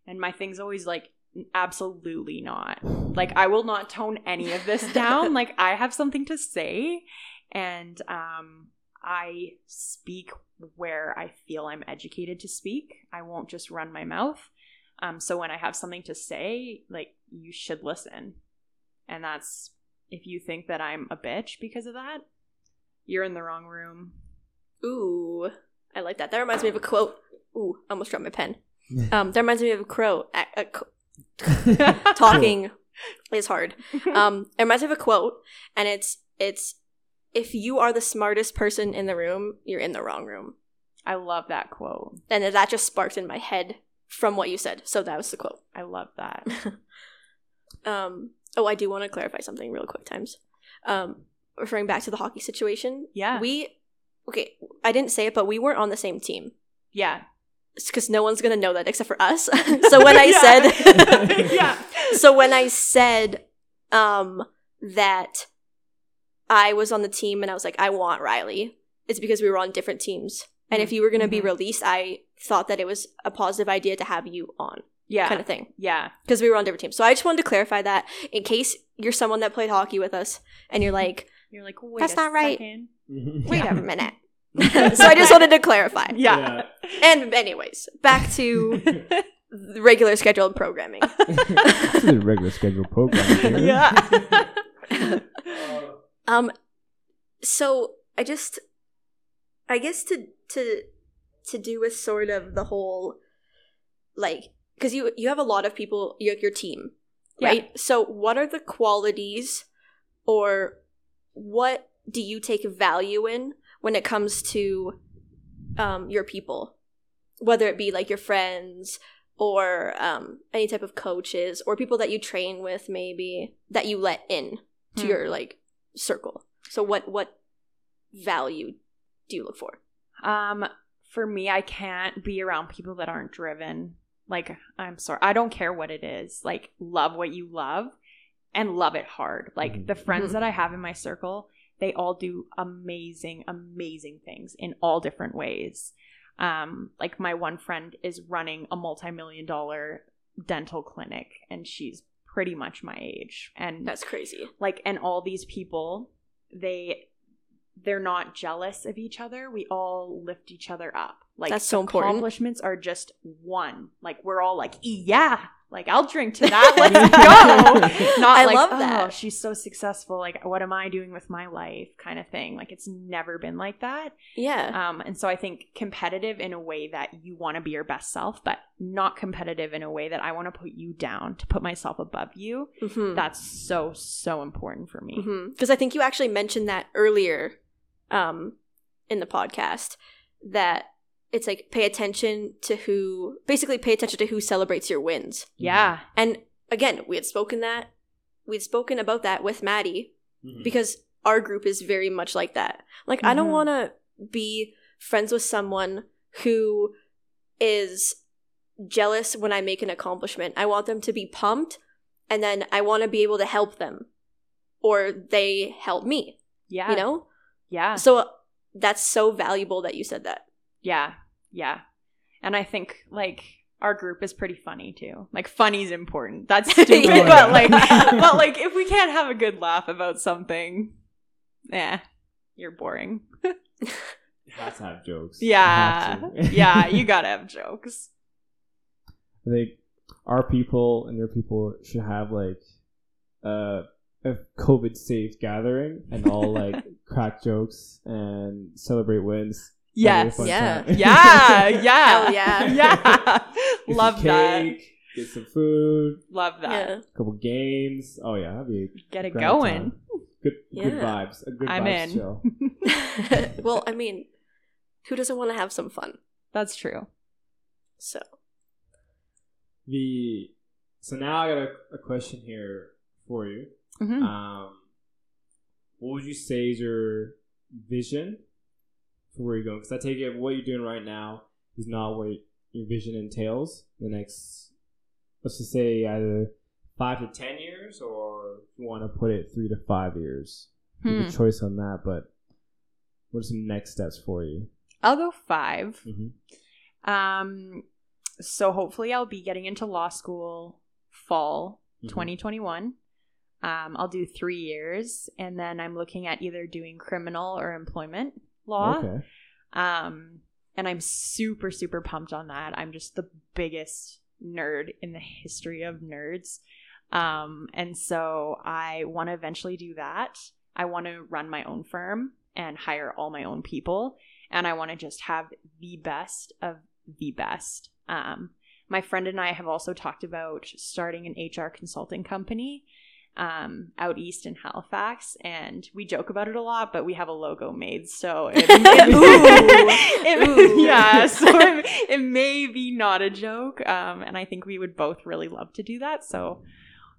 And my thing's always like absolutely not. Like I will not tone any of this down. like I have something to say and um I speak where I feel I'm educated to speak. I won't just run my mouth. Um, so when I have something to say, like you should listen. And that's if you think that I'm a bitch because of that, you're in the wrong room. Ooh, I like that. That reminds me of a quote. Ooh, I almost dropped my pen. Um, that reminds me of a crow a, a co- talking is hard. Um, it reminds me of a quote, and it's it's if you are the smartest person in the room, you're in the wrong room. I love that quote. And that just sparked in my head from what you said. So that was the quote. I love that. Um, oh, I do want to clarify something real quick, times. Um, referring back to the hockey situation. Yeah. We, okay, I didn't say it, but we weren't on the same team. yeah. Because no one's going to know that except for us. so when I said, yeah. so when I said um, that I was on the team and I was like, I want Rylie, it's because we were on different teams. And if you were going to be Mhm. released, I thought that it was a positive idea to have you on, Yeah. kind of thing. Yeah. because we were on different teams. So I just wanted to clarify that in case you're someone that played hockey with us and you're like, You're like, wait That's a not right. second. wait a minute. so I just wanted to clarify. Yeah. And anyways, back to the regular scheduled programming. this is a regular scheduled program. here. Yeah. Um, so I just, I guess to to to do with sort of the whole, like, because you you have a lot of people, you your team, Yeah. right? So what are the qualities, or what do you take value in when it comes to, um, your people, whether it be like your friends or um any type of coaches or people that you train with, maybe that you let in to Hmm. your like circle. So what what value do you look for? Um, for me, I can't be around people that aren't driven. Like, I'm sorry, I don't care what it is. Like, love what you love and love it hard. Like, Mhm. the friends Mhm. that I have in my circle, they all do amazing, amazing things in all different ways. Um, like, my one friend is running a multi million dollar dental clinic, and she's pretty much my age. And That's crazy. like and all these people they they're not jealous of each other we all lift each other up like That's so important. accomplishments are just one like we're all like "E, yeah like i'll drink to that let's go not I like love oh she's so successful like what am i doing with my life kind of thing like it's never been like that Yeah. um, and so I think competitive in a way that you want to be your best self, but not competitive in a way that I want to put you down to put myself above you. Mhm. That's so so important for me. Because I think you actually mentioned that earlier um, in the podcast that it's like pay attention to who, basically pay attention to who celebrates your wins. Yeah, And again, we had spoken that, we had spoken about that with Maddie Mhm. because our group is very much like that. Like, I don't Mhm. want to be friends with someone who is jealous when I make an accomplishment. I want them to be pumped, and then I want to be able to help them, or they help me. yeah, You know, yeah, so that's so valuable that you said that. yeah, yeah. And I think like our group is pretty funny too. Like funny's important. That's stupid, Yeah. but like, but like if we can't have a good laugh about something, yeah, you're boring. Has to have jokes. Yeah, Have yeah, you gotta have jokes. I think our people and your people should have like uh, a COVID safe gathering and all like crack jokes and celebrate wins. Have a Yes. Yeah. Yeah, yeah, Hell yeah. yeah. Get Love some that. cake, Get some food, Love that. Yeah. a couple games. Oh yeah, that'd be Get it going. time. Good, good vibes. A good I'm vibes in. show. well, I mean, who doesn't want to have some fun? That's true. So, The so now I got a, a question here for you. Mhm. Um, what would you say is your vision for where you're going? Because I take it what you're doing right now is not what your vision entails. The next, let's just say either five to ten years, or if you want to put it three to five years. Hmm. a choice on that. But what are some next steps for you? I'll go 5 Mm-hmm. Um, so hopefully I'll be getting into law school fall Mhm. 2021. Um, I'll do three years, and then I'm looking at either doing criminal or employment law. Okay. Um, and I'm super, super pumped on that. I'm just the biggest nerd in the history of nerds. Um, and so I want to eventually do that. I want to run my own firm and hire all my own people. And I want to just have the best of the best. Um, my friend and I have also talked about starting an HR consulting company um, out east in Halifax, and we joke about it a lot. But we have a logo made, so it, it- Ooh. yeah, so it, it may be not a joke. Um, and I think we would both really love to do that. So,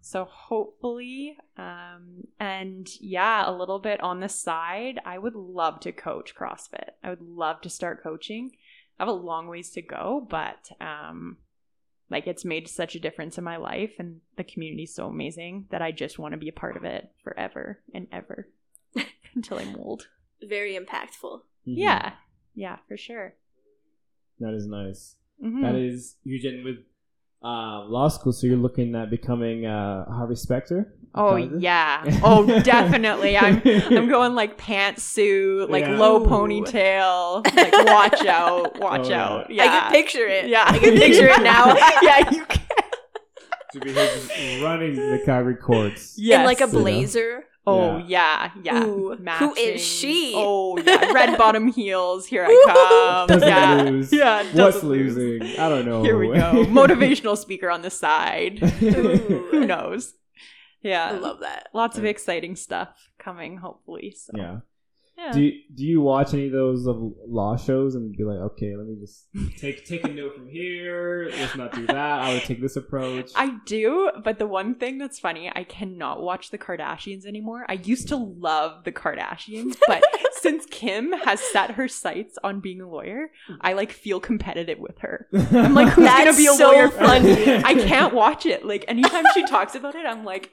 so hopefully, um, and yeah, a little bit on the side. I would love to coach CrossFit. I would love to start coaching. I have a long ways to go, but um, like it's made such a difference in my life, and the community's so amazing that I just want to be a part of it forever and ever until I'm old. Very impactful. Mhm. Yeah, yeah, for sure. that is nice. Mhm. That is you getting with uh, law school, so you're looking at becoming uh, Harvey Specter. Oh Kinda? yeah. Oh definitely. I'm I'm going like pantsuit, like Yeah. low ponytail. Like watch out, watch Oh, yeah. out. I can picture it. yeah. I can picture it now. yeah, you can. to be running the Calgary courts. Yes. In like a You know? blazer. Oh Yeah. yeah, yeah. Ooh, who she? Oh yeah, red bottom heels. Here I come. Doesn't yeah. lose. Yeah, What's doesn't lose. losing? I don't know. Here we go. Motivational speaker on the side. Who knows? Yeah. I love that. Lots of exciting stuff coming, hopefully. So yeah. Yeah. Do you, do you watch any of those of law shows and be like, okay, let me just take take a note from here. Let's not do that. I would take this approach. I do, but the one thing that's funny, I cannot watch the Kardashians anymore. I used to love the Kardashians, but since Kim has set her sights on being a lawyer, I like feel competitive with her. I'm like, who's That's gonna be a so lawyer? funny. I can't watch it. Like anytime she talks about it, I'm like,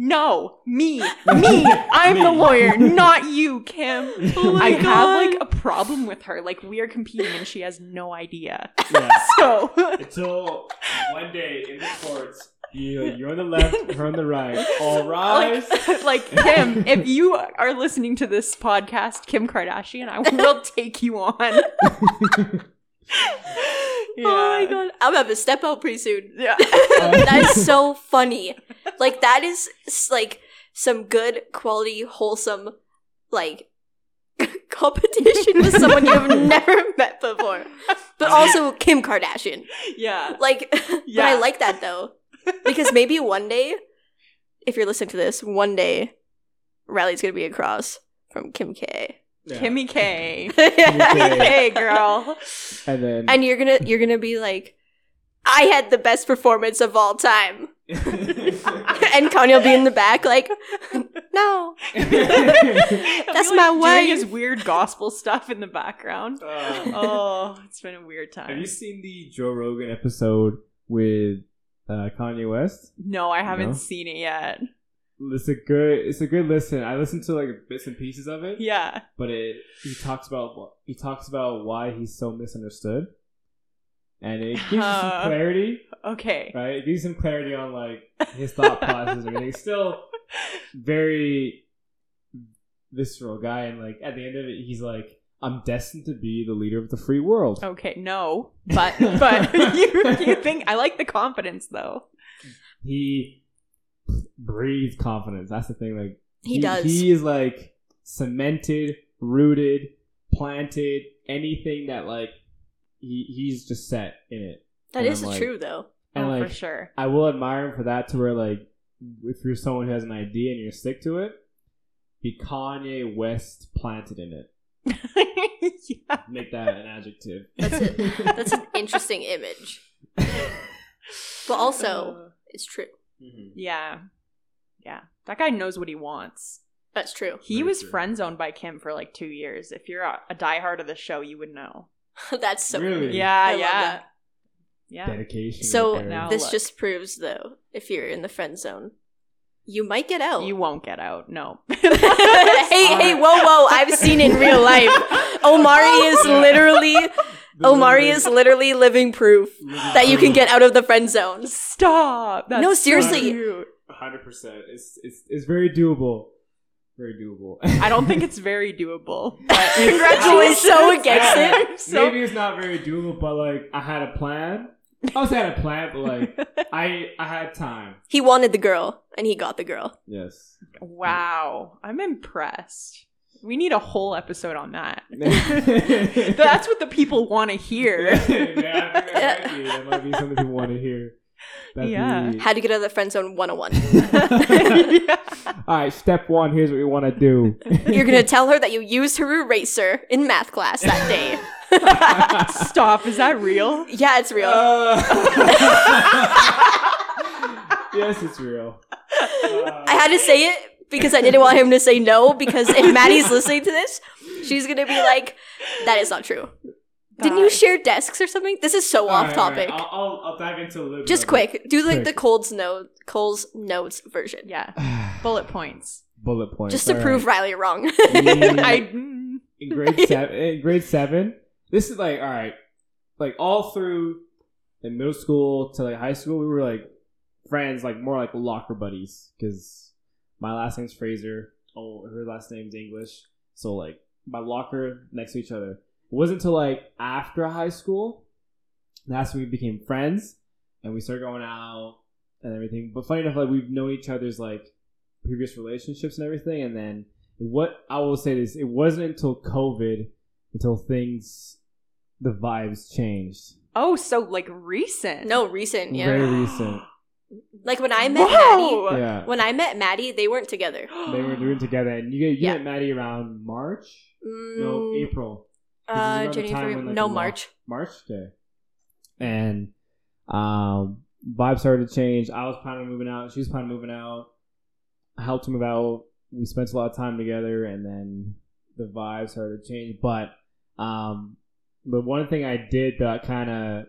no, me, me, I'm the lawyer, not you, Kim. Oh I God. have like a problem with her. Like we are competing and she has no idea. yeah. So Until one day in the courts, you you're on the left, her on the right. All rise. like, like Kim, if you are listening to this podcast, Kim Kardashian, I will take you on. Oh my god. I'm gonna have to step out pretty soon. Yeah. That's so funny. Like that is like some good quality, wholesome, like competition with someone you have never met before. But also Kim Kardashian. Yeah. Like but Yeah. I like that though. Because maybe one day, if you're listening to this, one day Rylie's gonna be across from Kim K. Yeah. Kimmy K. K. Hey, girl. And then and you're gonna you're gonna be like, I had the best performance of all time. and Kanye will be in the back like, no. That's my Doing wife. his weird gospel stuff in the background. Uh, Oh, it's been a weird time. Have you seen the Joe Rogan episode with uh, Kanye West? no, I haven't No? seen it yet. It's a good. It's a good listen. I listened to like bits and pieces of it, Yeah. but it he talks about he talks about why he's so misunderstood, and it gives you some Uh. clarity, Okay. right? It gives you some clarity on like his thought process and everything. He's still very visceral guy, and like at the end of it, he's like, "I'm destined to be the leader of the free world." Okay, no, but but you you think I like the confidence though. he breathes confidence. That's the thing. Like He does. He is like cemented, rooted, planted. Anything that like he he's just set in it. That And is like- true though. And oh, like for sure. I will admire him for that. To where like if you're someone who has an idea and you stick to it, be Kanye West planted in it. yeah. Make that an adjective. That's it. That's an interesting image. But also, it's true. Mhm. yeah, yeah. That guy knows what he wants. That's true. He Very was true. friend zoned by Kim for like two years. If you're a, a diehard of the show, you would know. That's so Really? Yeah, I yeah, yeah. Dedication. So now- this look. just proves though, if you're in the friend zone, you might get out. You won't get out. No. hey, hey, whoa, whoa! I've seen in real life. Omari is literally Omari is literally living proof that you can get out of the friend zone. Stop. That's No, seriously. hundred percent. It's it's it's very doable. Very doable. I don't think it's very doable. But Congratulations. So against it. So- Maybe it's not very doable, but like I had a plan. I was had a plan, but like I I had time. He wanted the girl, and he got the girl. Yes. wow, I'm impressed. We need a whole episode on that. That's That's what the people want to hear. yeah, I think that might be. That might be something people want to hear. That'd Yeah. be- How to get out of the friend zone 101. All right, step one. Here's what we want to do. You're going to tell her that you used her eraser in math class that day. Stop. Is that real? Yeah, it's real. Uh, yes, it's real. Uh, I had to say it because I didn't want him to say no. Because if Maddie's listening to this, she's gonna be like, "That is not true." Didn't you share desks or something? This is so all off right, all right, topic. I'll, I'll, I'll dive into a little. bit Just of quick, do like Quick. the Cole's note, Cole's notes version, Yeah. Bullet points. Bullet points. just to all prove right. Rylie wrong. I. mm, in grade seven. In grade seven, this is like all right, like all through in middle school to like high school, we were like friends, like more like locker buddies. Because my last name's Fraser. Oh, her last name's English. So like my locker next to each other. It wasn't until like after high school that's when we became friends and we started going out and everything. But funny enough, like we've known each other's like previous relationships and everything, and then what I will say is it wasn't until COVID until things the vibes changed. Oh, so like recent. no, recent, yeah. Very recent. Like when I met Maddie, Yeah. when I met Maddie, they weren't together. They were doing together and you, you Yeah. met Maddie around March? No, Mm, April. 'Cause this is uh, around the January, time February- when, like, no the March. March? day. And um vibes started to change. I was planning on moving out. She was planning on moving out. I helped her move out. We spent a lot of time together and then the vibes started to change. But um the one thing I did that kinda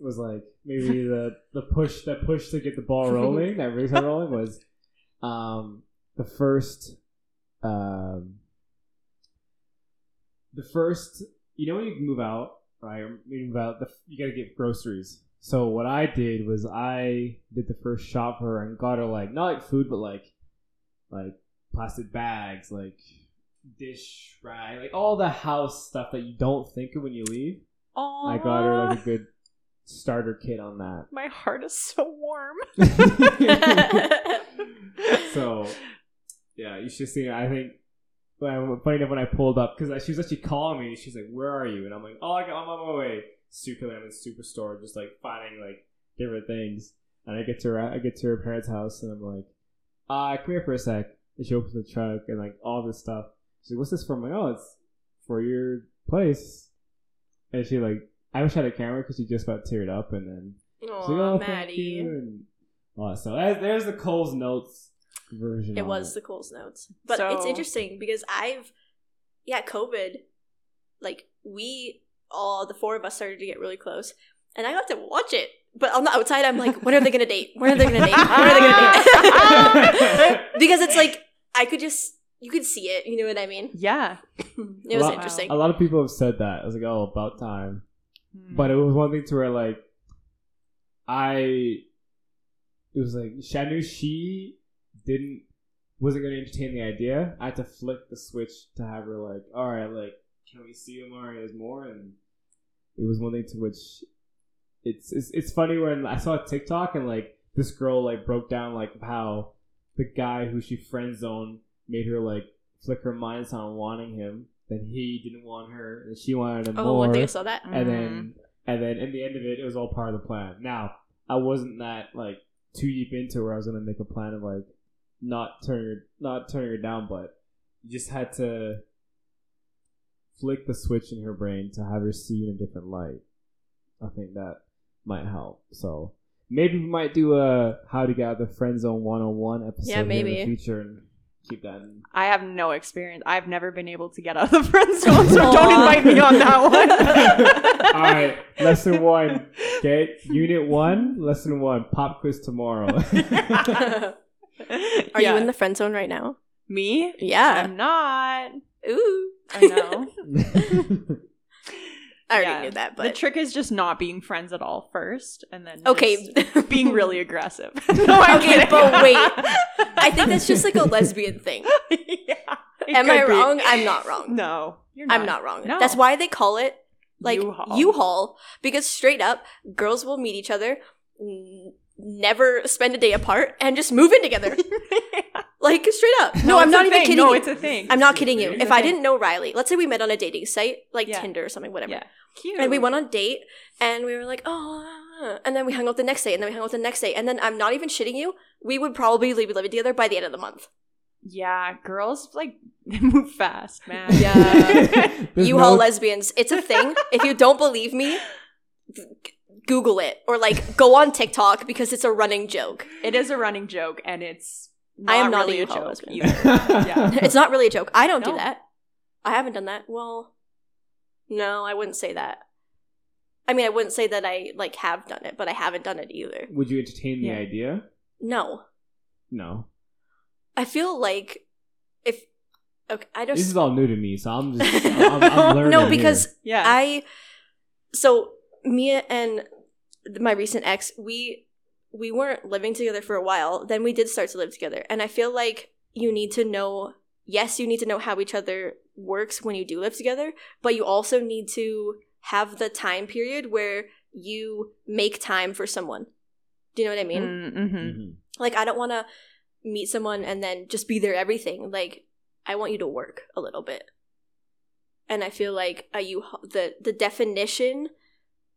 was like maybe the the push that push to get the ball rolling, that started rolling was um the first um the first you know when you move out right you move out the, you gotta get groceries so what i did was i did the first shop for her and got her like not like food but like like plastic bags like dish rag like all the house stuff that you don't think of when you leave Aw. i got her like a good starter kit on that My heart is so warm. so yeah, you should see. I think when funny enough when I pulled up because she was actually calling me. She's like, "Where are you?" And I'm like, "Oh, I'm on my way." Super, I'm in superstore, just like finding like different things. And I get to her, I get to her parents' house, and I'm like, "Uh, come here for a sec." And she opens the truck and like all this stuff. She's like, "What's this for?" I'm like, "Oh, it's for your place." And she like, I wish I had a camera because she just about teared up, and then She's like, Aw, oh, thank Maddie. you," and all that stuff. There's, there's the Cole's notes version. It of was the Cole's notes. But it's interesting because I've, yeah, COVID, like, we all, the four of us started to get really close. And I got to watch it. But on the outside, I'm like, when are they going to date? When are they going to date? When are they going to date? because it's like, I could just, you could see it. You know what I mean? Yeah. It was lot- interesting. A lot of people have said that. I was like, oh, about time. Hmm. But it was one thing to where like, I, it was like knew she didn't wasn't going to entertain the idea. I had to flick the switch to have her like, all right, like, can we see more? There's more, and it was one thing to which it's it's it's funny when I saw a TikTok and like this girl like broke down like how the guy who she friend zoned made her like flick her minds on wanting him. Then he didn't want her, and she wanted him oh, more I think I saw that. and then mm. and then in the end of it, it was all part of the plan. Now, I wasn't that like too deep into where I was gonna make a plan of like not turning her not turning her down, but you just had to flick the switch in her brain to have her see in a different light. I think that might help. So maybe we might do a how to get out of the friend zone one on one episode Yeah, here in maybe. the future and keep that in I have no experience. I've never been able to get out of the friend zone, so don't invite me on that one. All right, lesson one. Okay, unit one, lesson one. Pop quiz tomorrow. Are you in the friend zone right now? me? Yeah. I'm not. Ooh. I know. I already Yeah. knew that, but the trick is just not being friends at all first, and then okay. just being really aggressive. no, I'm Okay, but wait. I think that's just like a lesbian thing. yeah, Am I be. wrong? I'm not wrong. No, you're I'm not wrong. No. That's why they call it like U-Haul. U-Haul because straight up, girls will meet each other, n- never spend a day apart, and just move in together. Like straight up. No, I'm not even thing. kidding No, you. it's a thing. I'm not kidding you. thing. If I thing. didn't know Rylie, let's say we met on a dating site like Yeah. Tinder or something, whatever. yeah, cute. And we went on a date and we were like, oh, and then we hung out the next day and then we hung out the next day. And then I'm not even shitting you. We would probably be living together by the end of the month. Yeah, girls like they move fast, man. Yeah. There's U Haul no- lesbians. It's a thing. if you don't believe me, g- Google it or like go on TikTok because it's a running joke. It is a running joke, and it's. I am not really a a U-Haul joke lesbian. either. Yeah. it's not really a joke. I don't do No. that. I haven't done that. Well, no, I wouldn't say that. I mean, I wouldn't say that I like have done it, but I haven't done it either. Would you entertain the Yeah. idea? No, No. I feel like if okay, I just This is all new to me, so I'm just I'm, I'm learning. no here. because Yeah. I so Mia and my recent ex we we weren't living together for a while. Then we did start to live together, and I feel like you need to know. Yes, you need to know how each other works when you do live together, but you also need to have the time period where you make time for someone. Do you know what I mean? Mm-hmm. Mhm. Like I don't want to meet someone and then just be their everything. Like I want you to work a little bit. And I feel like a U the the definition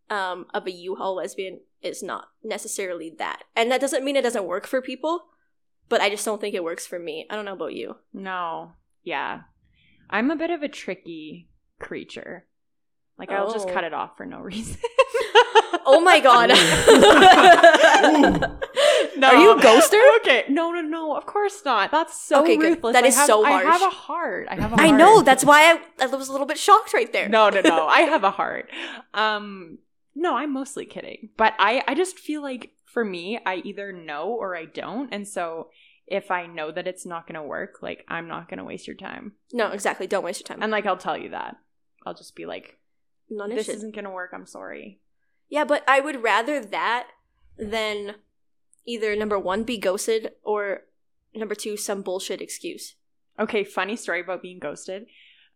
um of a U-Haul lesbian is not necessarily that. And that doesn't mean it doesn't work for people, but I just don't think it works for me. I don't know about you. No. Yeah. I'm a bit of a tricky creature. Like I'll just Oh. cut it off for no reason. Oh my god. No. Are you a ghoster? Okay. No, no, no. Of course not. That's so Okay, good. ruthless. That I is have- so I have a heart. I have a heart. I know, that's why I, I was a little bit shocked right there. no, no, no. I have a heart. Um, no, I'm mostly kidding. But I, I just feel like for me, I either know or I don't. And so if I know that it's not going to work, like I'm not going to waste your time. No, exactly. Don't waste your time. And like I'll tell you that. I'll just be like, Not this isn't going to work. I'm sorry. Yeah, but I would rather that than either number one be ghosted or number two some bullshit excuse. Okay, funny story about being ghosted.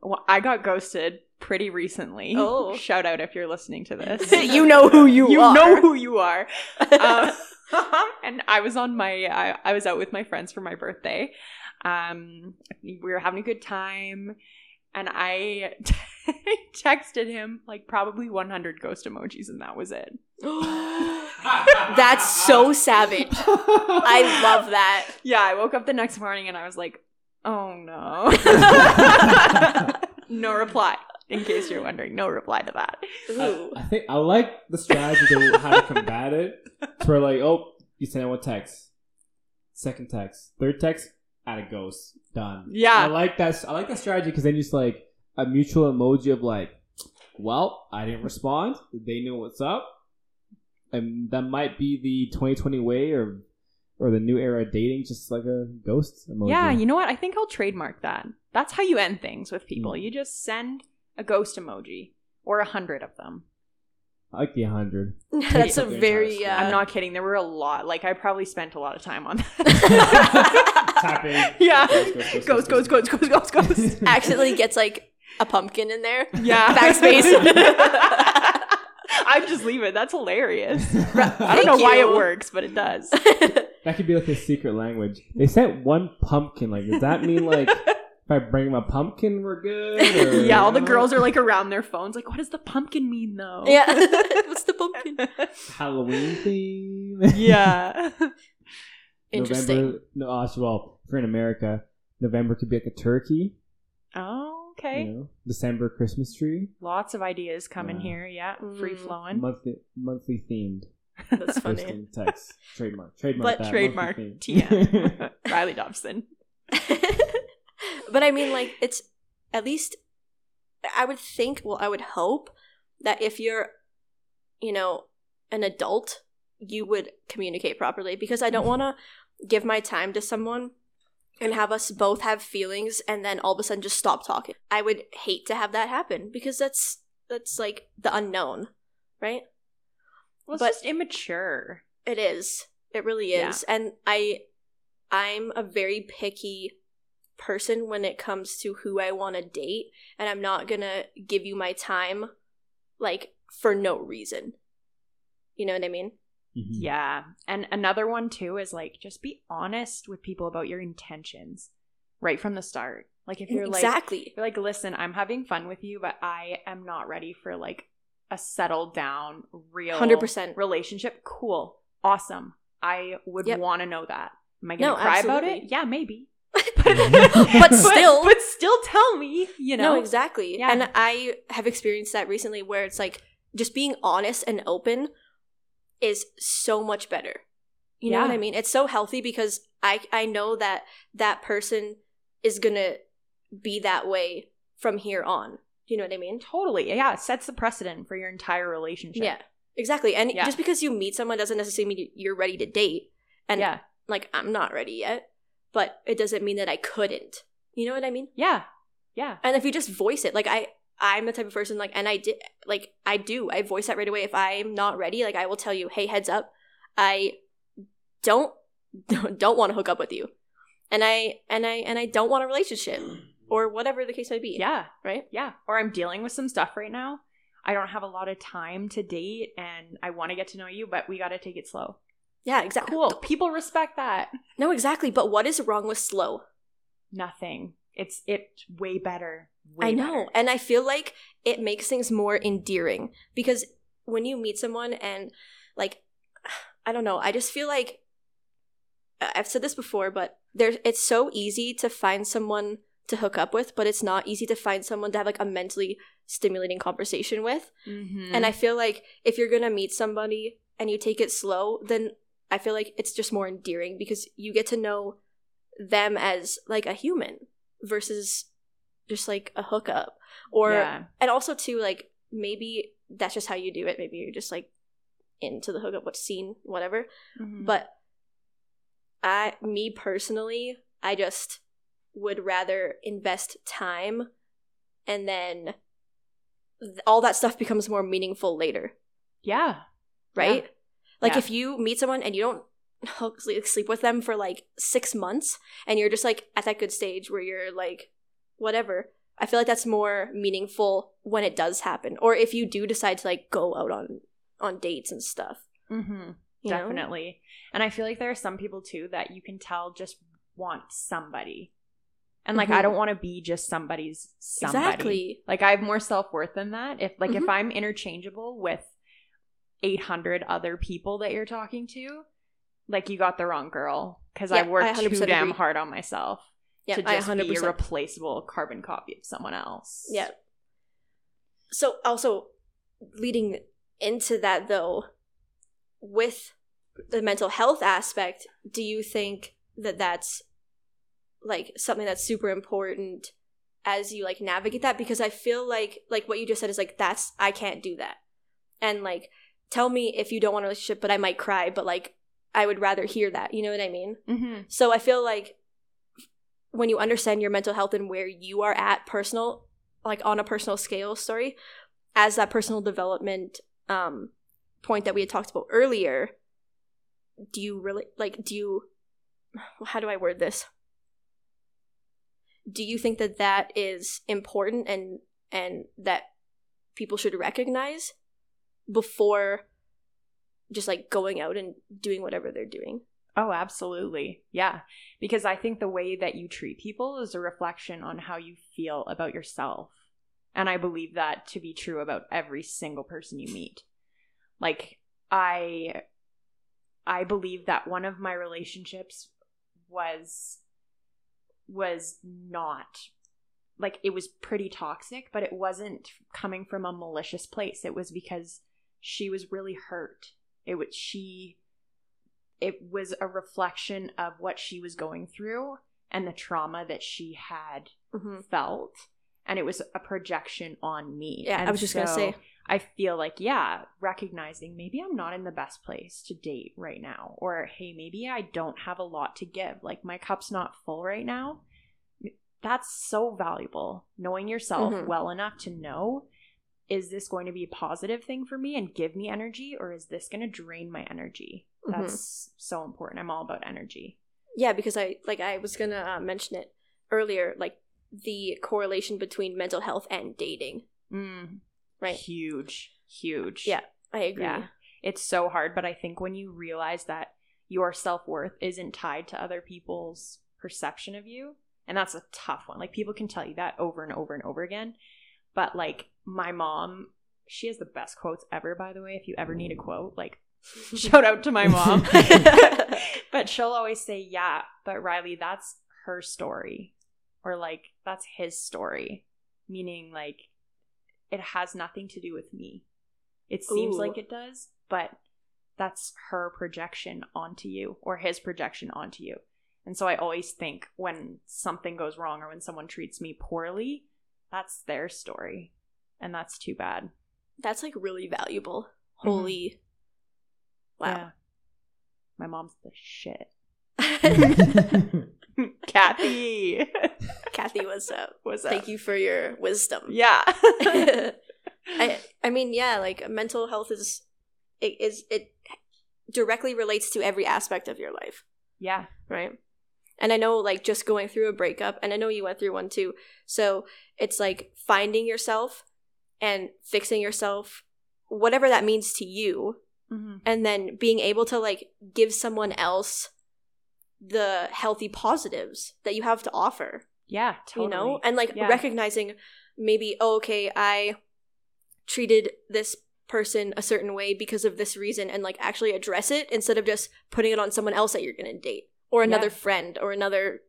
Well, I got ghosted pretty recently. Oh. shout out if you're listening to this. you know who you, you are. You know who you are. um, and I was on my I, I was out with my friends for my birthday. Um, we were having a good time, and I texted him like probably 100 ghost emojis, and that was it. That's so savage. I love that. Yeah, I woke up the next morning and I was like, oh no, no reply. In case you're wondering, no reply to that. Ooh. I, I think I like the strategy to how to combat it. It's where like, oh, you send one text, second text, third text, add a ghost, done. Yeah. I like that. I like that strategy because then you just like a mutual emoji of like, well, I didn't respond. They knew what's up, and that might be the 2020 way or or the new era of dating, just like a ghost emoji. Yeah, you know what? I think I'll trademark that. That's how you end things with people. Mm. You just send a ghost emoji or a hundred of them. I like the hundred. That's a up the entire very screen. uh, I'm not kidding. There were a lot. Like I probably spent a lot of time on that. Tapping. Yeah. Ghost, Ghost, ghost, ghost, ghost, ghost, ghost. accidentally gets like a pumpkin in there. Yeah. Backspace. I just leave it. That's hilarious. I don't know why it works, but it does. That could be like a secret language. They sent one pumpkin. Like, does that mean like if I bring my pumpkin, we're good? Or, yeah, all the girls are like around their phones, like, what does the pumpkin mean though? yeah. What's the pumpkin? Halloween theme. yeah. Interesting. November, no, uh, well, for in America, November could be like a turkey. Oh, okay. You know, December Christmas tree. Lots of ideas coming Wow. here. Yeah, free Mm. flowing. Monthly, monthly themed. That's funny. Ghosting text. Trademark. Trademark But that. Trademark monthly. TM. Rylie Dobson. But I mean, like, it's at least I would think. Well, I would hope that if you're, you know, an adult, you would communicate properly because I don't mm-hmm. want to give my time to someone and have us both have feelings and then all of a sudden just stop talking. I would hate to have that happen because that's that's like the unknown, right? Well, it's But- just immature. It is. It really Yeah. is. And I I'm a very picky person when it comes to who I want to date and I'm not going to give you my time like for no reason. You know what I mean? Mhm. Yeah. And another one too is like just be honest with people about your intentions right from the start. Like if you're like exactly. you're like, listen, I'm having fun with you, but I am not ready for like a settled down, real 100%. relationship. Cool. Awesome. I would Yep. want to know that. Am I gonna No, cry about it? Yeah, maybe. But still- but, still tell me, you know. No, exactly. Yeah. And I have experienced that recently where it's like just being honest and open is so much better. You know what I mean? It's so healthy because I I know that that person is going to be that way from here on. Do you know what I mean? Totally. Yeah, it sets the precedent for your entire relationship. Yeah. Exactly. And Yeah. just because you meet someone doesn't necessarily mean you're ready to date. And yeah. like I'm not ready yet, but it doesn't mean that I couldn't. You know what I mean? Yeah. Yeah. and if you just voice it like i i'm the type of person like and i did like i do i voice that right away if i'm not ready like i will tell you hey heads up i don't don't want to hook up with you and i and i and i don't want a relationship or whatever the case may be Yeah. right Yeah. Or I'm dealing with some stuff right now. I don't have a lot of time to date and I want to get to know you, but we got to take it slow. Yeah exactly Cool. People respect that. no exactly but what is wrong with slow Nothing. It's it's way better. Way I know. better. And I feel like it makes things more endearing because when you meet someone and like I don't know, I just feel like I've said this before, but there's it's so easy to find someone to hook up with, but it's not easy to find someone to have like a mentally stimulating conversation with. Mhm. And I feel like if you're going to meet somebody and you take it slow, then I feel like it's just more endearing because you get to know them as like a human versus just like a hookup. Or yeah. and also too like maybe that's just how you do it. Maybe you're just like into the hookup what scene, whatever. Mhm. But I me personally, I just would rather invest time and then th- all that stuff becomes more meaningful later yeah. right? Like Yeah. if you meet someone and you don't sleep sleep with them for like six months, and you're just like at that good stage where you're like, whatever. I feel like that's more meaningful when it does happen, or if you do decide to like go out on on dates and stuff. Mm-hmm. you know? Definitely. And I feel like there are some people too that you can tell just want somebody. And like I Mhm. don't want to be just somebody's somebody. Exactly. Like I have more self-worth than that. If like if Mhm. I'm interchangeable with 800 other people that you're talking to, like you got the wrong girl cuz I worked I too 100% damn agree. hard on myself Yeah, to just 100%. be a replaceable carbon copy of someone else. Yeah. So also leading into that though, with the mental health aspect, do you think that that's like something that's super important as you like navigate that? Because I feel like like what you just said is like that's I can't do that, and like tell me if you don't want a relationship, but I might cry, but like I would rather hear that. You know what I mean? Mhm. So I feel like when you understand your mental health and where you are at personal, like on a personal scale story, as that personal development um point that we had talked about earlier, do you really like do you how do I word this? Do you think that that is important and and that people should recognize before just like going out and doing whatever they're doing? Oh, absolutely. Yeah. Because I think the way that you treat people is a reflection on how you feel about yourself. And I believe that to be true about every single person you meet. Like I I believe that one of my relationships was was not like it was pretty toxic, but it wasn't coming from a malicious place. It was because she was really hurt. It was she it was a reflection of what she was going through and the trauma that she had Mm-hmm. felt and it was a projection on me Yeah, I was just gonna say. i feel like yeah recognizing maybe i'm not in the best place to date right now or hey maybe i don't have a lot to give like my cup's not full right now that's so valuable knowing yourself Mhm. well enough to know is this going to be a positive thing for me and give me energy or is this going to drain my energy Mhm. that's so important i'm all about energy Yeah, because I like I was gonna uh, mention it earlier, like the correlation between mental health and dating. mm, Right. huge huge Yeah, I agree. Yeah. it's so hard. But I think when you realize that your self worth isn't tied to other people's perception of you, and that's a tough one. Like people can tell you that over and over and over again. But like my mom, she has the best quotes ever, by the way. If you ever need a quote, like shout out to my mom. but she'll always say, Yeah, but Rylie, that's her story. Or like, that's his story. Meaning, like, it has nothing to do with me. It seems Ooh. like it does, but that's her projection onto you or his projection onto you. And so I always think when something goes wrong or when someone treats me poorly, that's their story. And that's too bad. That's like really valuable. Mhm. Holy. Yeah. Wow. My mom's the shit. Kathy. Kathy, what's up? What's up? Thank you for your wisdom. Yeah. I I mean, yeah, like mental health is it is it directly relates to every aspect of your life, yeah. right? And I know like just going through a breakup, and I know you went through one too. So it's like finding yourself and fixing yourself, whatever that means to you, Mm-hmm. and then being able to like give someone else the healthy positives that you have to offer Yeah. Totally. you know and like Yeah. recognizing maybe oh, okay i treated this person a certain way because of this reason and like actually address it instead of just putting it on someone else that you're gonna date or another Yeah. friend or another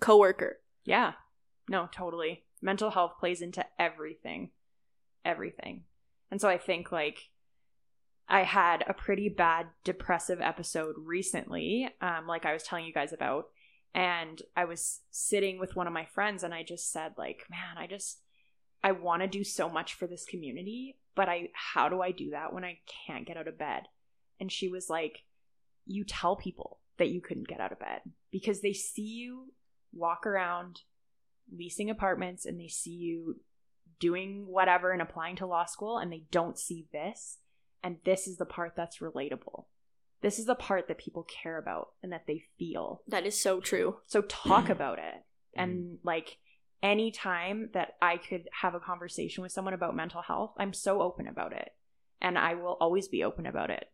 coworker Yeah. No, totally. Mental health plays into everything. Everything. And so I think like I had a pretty bad depressive episode recently, um, like I was telling you guys about. And I was sitting with one of my friends and I just said, like, man, I just I want to do so much for this community, but I how do I do that when I can't get out of bed? And she was like, You tell people that you couldn't get out of bed because they see you walk around leasing apartments and they see you doing whatever and applying to law school and they don't see this. And this is the part that's relatable. This is the part that people care about and that they feel. that is so true So talk mm. about it. Mm. And like any time that I could have a conversation with someone about mental health, I'm so open about it. And I will always be open about it.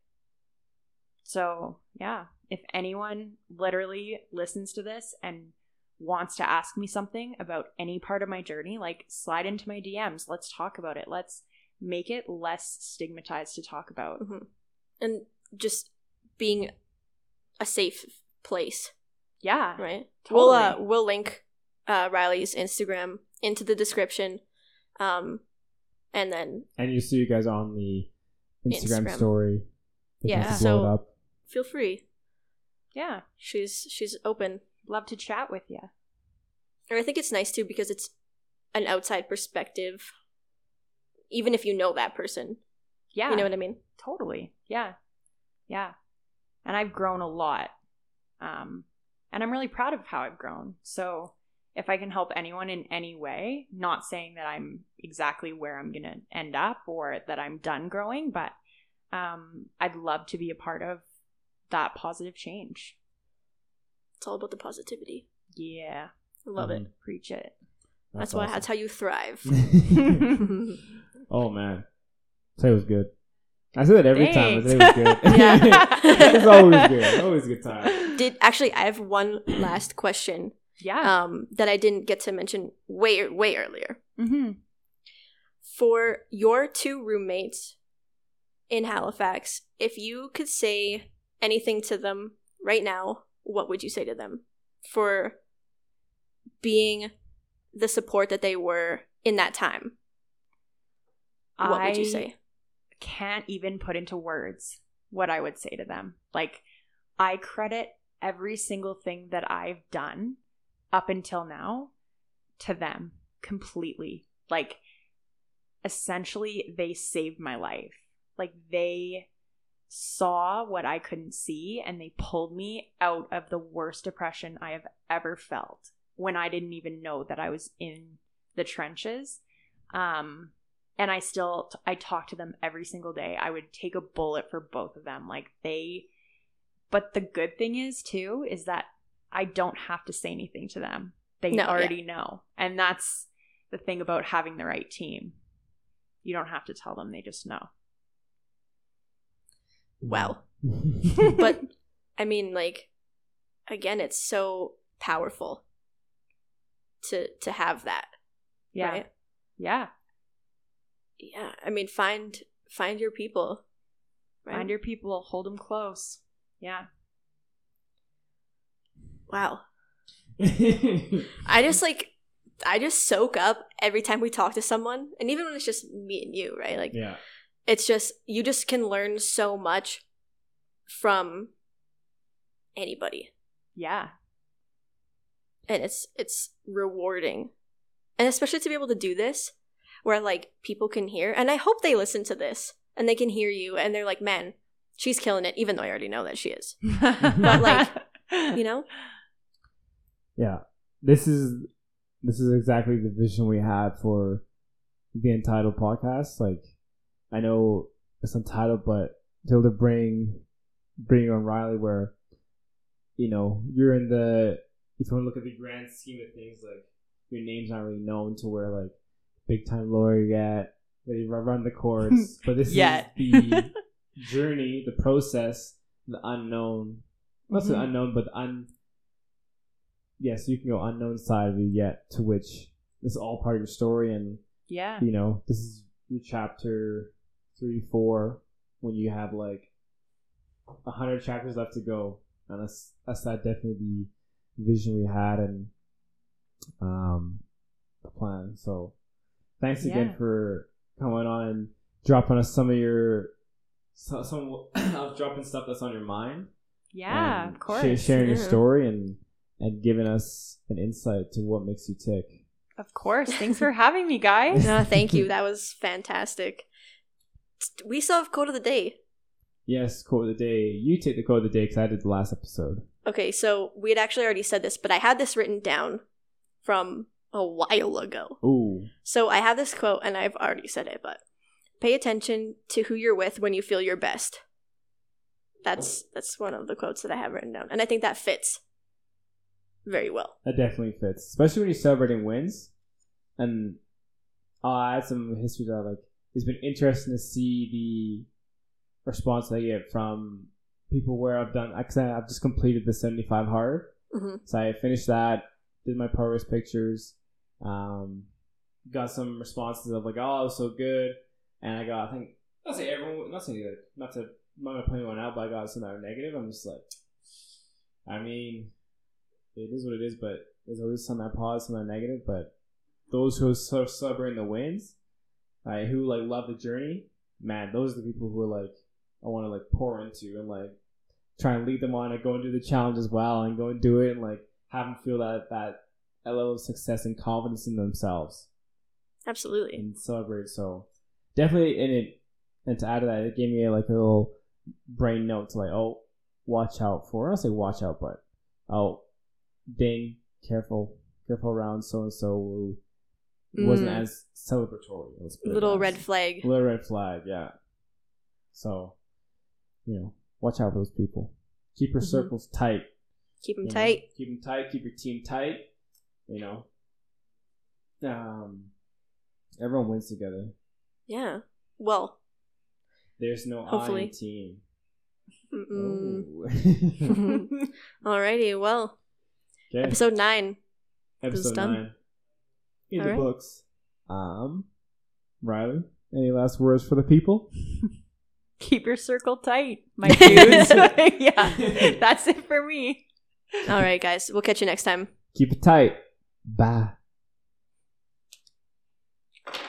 So, yeah, if anyone literally listens to this and wants to ask me something about any part of my journey, like slide into my DMs. Let's talk about it. Let's make it less stigmatized to talk about. Mhm. and just being a safe place Yeah. right we'll uh we'll link uh rylie's instagram into the description um and then and you see you guys on the Instagram, Instagram. story. You Yeah. want to blow it So- feel free Yeah. she's she's open Love to chat with you. and i think it's nice too because it's an outside perspective even if you know that person Yeah. you know what i mean Totally. Yeah. Yeah. And I've grown a lot. Um, and I'm really proud of how I've grown. So if I can help anyone in any way, not saying that I'm exactly where I'm going to end up or that I'm done growing, but um, I'd love to be a part of that positive change. it's all about the positivity Yeah. i love Um, it Preach it. that's, why that's how you thrive oh man, today was good. I say that every time. But today was good. Yeah. it's always good. Always a good time. did actually i have one last question Yeah. um that i didn't get to mention way way earlier mm-hmm. for your two roommates in Halifax, if you could say anything to them right now, what would you say to them for being the support that they were in that time? What would you say? can't even put into words what I would say to them. Like, I credit every single thing that I've done up until now to them completely. Like, essentially, they saved my life. Like, they saw what I couldn't see and they pulled me out of the worst depression I have ever felt when I didn't even know that I was in the trenches. Um, and I still I talk to them every single day. I would take a bullet for both of them. Like they but the good thing is too is that I don't have to say anything to them. They No, yeah. already know. And that's the thing about having the right team. You don't have to tell them, they just know. Wow. But I mean, like, again, it's so powerful to to have that. Yeah. Right? Yeah. Yeah. I mean, find find your people. Right? Find your people, hold them close. Yeah. wow. I just like I just soak up every time we talk to someone, and even when it's just me and you, right? Like yeah. It's just you just can learn so much from anybody, Yeah. and it's it's rewarding, and especially to be able to do this where like people can hear, and I hope they listen to this and they can hear you, and they're like, man, she's killing it, even though I already know that she is, but like, you know? Yeah. This is this is exactly the vision we had for the entitled podcast. Like I know it's untitled, but to be able to bring bring on Rylie where you know, you're in the if you want to look at the grand scheme of things, like your name's not really known to where like big time lawyer yet, ready to run the courts. but this Yet. is the journey, the process, the unknown. Not the Mhm. unknown, but the un. Yes, you can go unknown side of you yet, to which this is all part of your story, and yeah. you know this is your chapter three, four, when you have like a hundred chapters left to go, and that's that's that definitely the vision we had and um the plan. So thanks again Yeah. for coming on and dropping us some of your so, some of dropping stuff that's on your mind. Yeah, of course. sha- sharing your story and and giving us an insight to what makes you tick. Of course. Thanks for having me, guys. No, thank you. That was fantastic. We still have quote of the day. Yes, quote of the day. You take the quote of the day because I did the last episode. Okay, so we had actually already said this, but I had this written down from a while ago. Ooh, So I have this quote, and I've already said it, but pay attention to who you're with when you feel your best. That's that's one of the quotes that I have written down, and I think that fits very well. that definitely fits, especially when you're celebrating wins. And I'll add some history that like it's been interesting to see the response I get from people where I've done. Cause I- I've just completed the 75 hard, hmm so I finished that, did my progress pictures, um, got some responses of like, "Oh, it was so good," and I got I think not say everyone, not saying like not to I'm not gonna point anyone out, but I got some that are negative. I'm just like, I mean, it is what it is, but there's always some that positive, some that are negative. But those who are sort of celebrating the wins, right, who like love the journey, man, those are the people who are like I want to like pour into and like try and lead them on and go and do the challenge as well and go and do it and like have them feel that that, that level of success and confidence in themselves Absolutely. and celebrate. So definitely and it, and to add to that, it gave me like a little brain note to like, oh, watch out for. I don't say watch out, but oh, ding, careful, careful around so and so who wasn't Mm. as celebratory. let's put it Little red flag. little red flag, yeah. So, you know, watch out for those people. Keep your Mhm. circles tight. Keep them you know? tight. Keep them tight. Keep your team tight. You know. Um, everyone wins together. Yeah. Well. There's no Hopefully. I in team. Mm-mm. Alrighty. Well, okay. episode nine. Episode nine. In the Alright. books. Um, Rylie, any last words for the people? Keep your circle tight, my dudes. yeah, that's it for me. All right, guys. We'll catch you next time. Keep it tight. Bye.